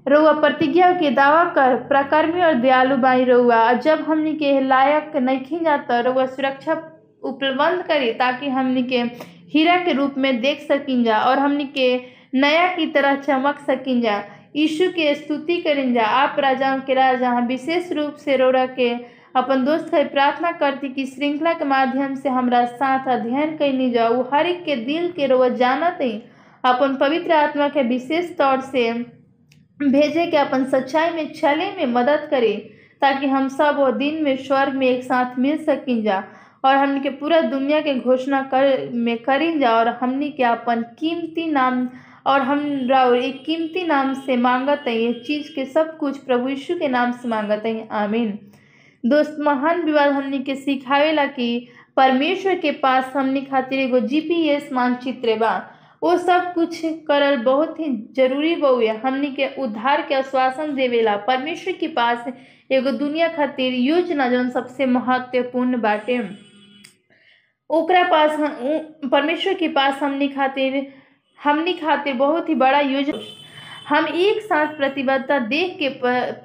रउआ प्रतिज्ञा के दावा कर प्रकर्मी और दयालु बाई रउआ जब हमनी के लायक नहीं जाता रउआ सुरक्षा उपलब्ध करी ताकि हमनी के हीरा के रूप में देख सकिन जा और हमनी के नया की तरह चमक सकिन जा यीशु के स्तुति करें जा आप राजाओं के राजा विशेष रूप से रोड़ा के अपन दोस्त है प्रार्थना करती कि श्रृंखला के माध्यम से हमरा साथ अध्ययन कैनी जाओ हर एक के दिल के रोज जानत। अपन पवित्र आत्मा के विशेष तौर से भेजे के अपन सच्चाई में चले में मदद करे, ताकि हम सब वो दिन में स्वर्ग में एक साथ मिल सकिन जा, और हमनी के पूरा दुनिया के घोषणा कर, में करिन जा, और हमनी के अपन कीमती नाम, और हम एक कीमती नाम से मांगत है ये चीज़ के सब कुछ प्रभु यीशु के नाम से मांगत। है आमीन। दोस्त महान विवाद हमनी के सिखावेला कि परमेश्वर के पास हमने खातिर एगो जीपीएस मानचित्र बा। वो सब कुछ करल बहुत ही ज़रूरी बउए हमनी के उद्धार के आश्वासन देवेला परमेश्वर के पास एगो दुनिया खातिर योजना जौन सबसे महत्वपूर्ण बाटे। ओकरा पास परमेश्वर के पास हमने खातिर हमने खातिर बहुत ही बड़ा योजना। हम एक साथ प्रतिबद्धता देख के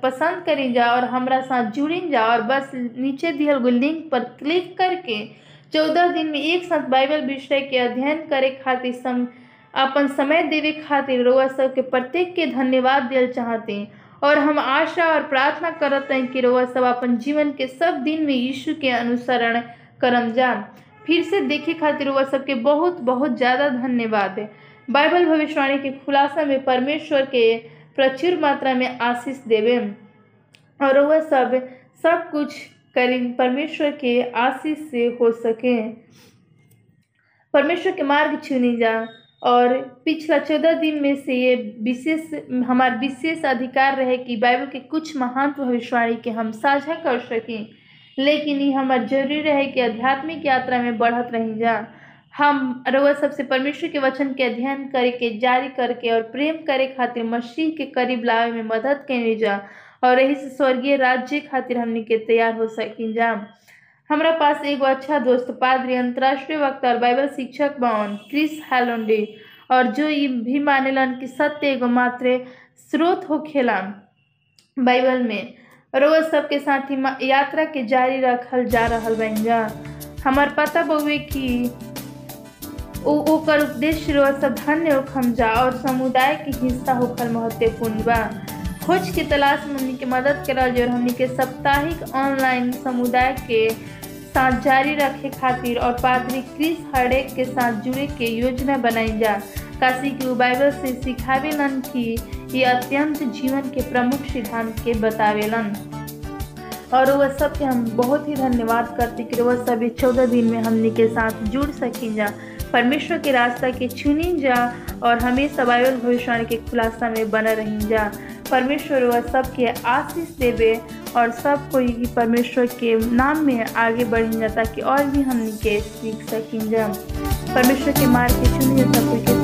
पसंद करी जा और हमारा साथ जुड़ी जा और बस नीचे दियल गो लिंक पर क्लिक करके चौदह दिन में एक साथ बाइबल विषय के अध्ययन करे खातिर सम, अपन समय देवे खातिर रउआ सबके प्रत्येक के धन्यवाद दिल चाहते हैं। और हम आशा और प्रार्थना करते हैं कि रउआ सब अपन जीवन के सब दिन में यीशु के अनुसरण करम जा फिर से देखे खातिर रउआ सबके बहुत बहुत ज़्यादा धन्यवाद है। बाइबल भविष्यवाणी के खुलासा में परमेश्वर के प्रचुर मात्रा में आशीष देवे। और वह सब सब कुछ करी परमेश्वर के आशीष से हो सके। परमेश्वर के मार्ग चुनी जा। और पिछला चौदह दिन में से ये विशेष, हमारा विशेष अधिकार रहे कि बाइबल के कुछ महान भविष्यवाणी के हम साझा कर सकें। लेकिन ये हमारा ज़रूरी रहे कि आध्यात्मिक यात्रा में बढ़त रही जा। हम रउआ सबसे परमेश्वर के वचन के अध्ययन करके, जारी करके और प्रेम करे खातिर मसीह के करीब लावे में मदद कैनी जा और यही से स्वर्गीय राज्य खातिर हमने के तैयार हो सकिन जा। हमरा पास एगो अच्छा दोस्त, पादरी, अंतर्राष्ट्रीय वक्ता और बाइबल शिक्षक बावन क्रिस हैलोंडे, और जो ये भी मानेलन कि सत्य एगो मात्र स्रोत हो खेला बाइबल में। रोज सबके साथ ही यात्रा के जारी रखल जा रहा बन जा। हमार पता बउए कि ओकर उद्देश्य रोज सब धन्य होखम जा और समुदाय के हिस्सा होखल महत्वपूर्ण बा। खोज की तलाश में हमनी के मदद हमनी के साप्ताहिक ऑनलाइन समुदाय के साथ जारी रखे खातिर और पादरी क्रिस हरेक के साथ जुड़े के योजना बनाई जा। काशी की बाइबल से सिखावेलन कि ये अत्यंत जीवन के प्रमुख सिद्धांत के बतावेलन। और वह सब के हम बहुत ही धन्यवाद करते कि वह सभी चौदह दिन में हमने के साथ जुड़ सकें जा। परमेश्वर के रास्ता के छुनी जा और हमेशा बाइबल भविष्यवाणी के खुलासा में बना रही जा। परमेश्वर वह सबके आशीष देवे और सब कोई परमेश्वर के नाम में आगे बढ़ी जा ताकि और भी हम के सीख सकें जा। परमेश्वर के मार्ग के चुनी सब कोई के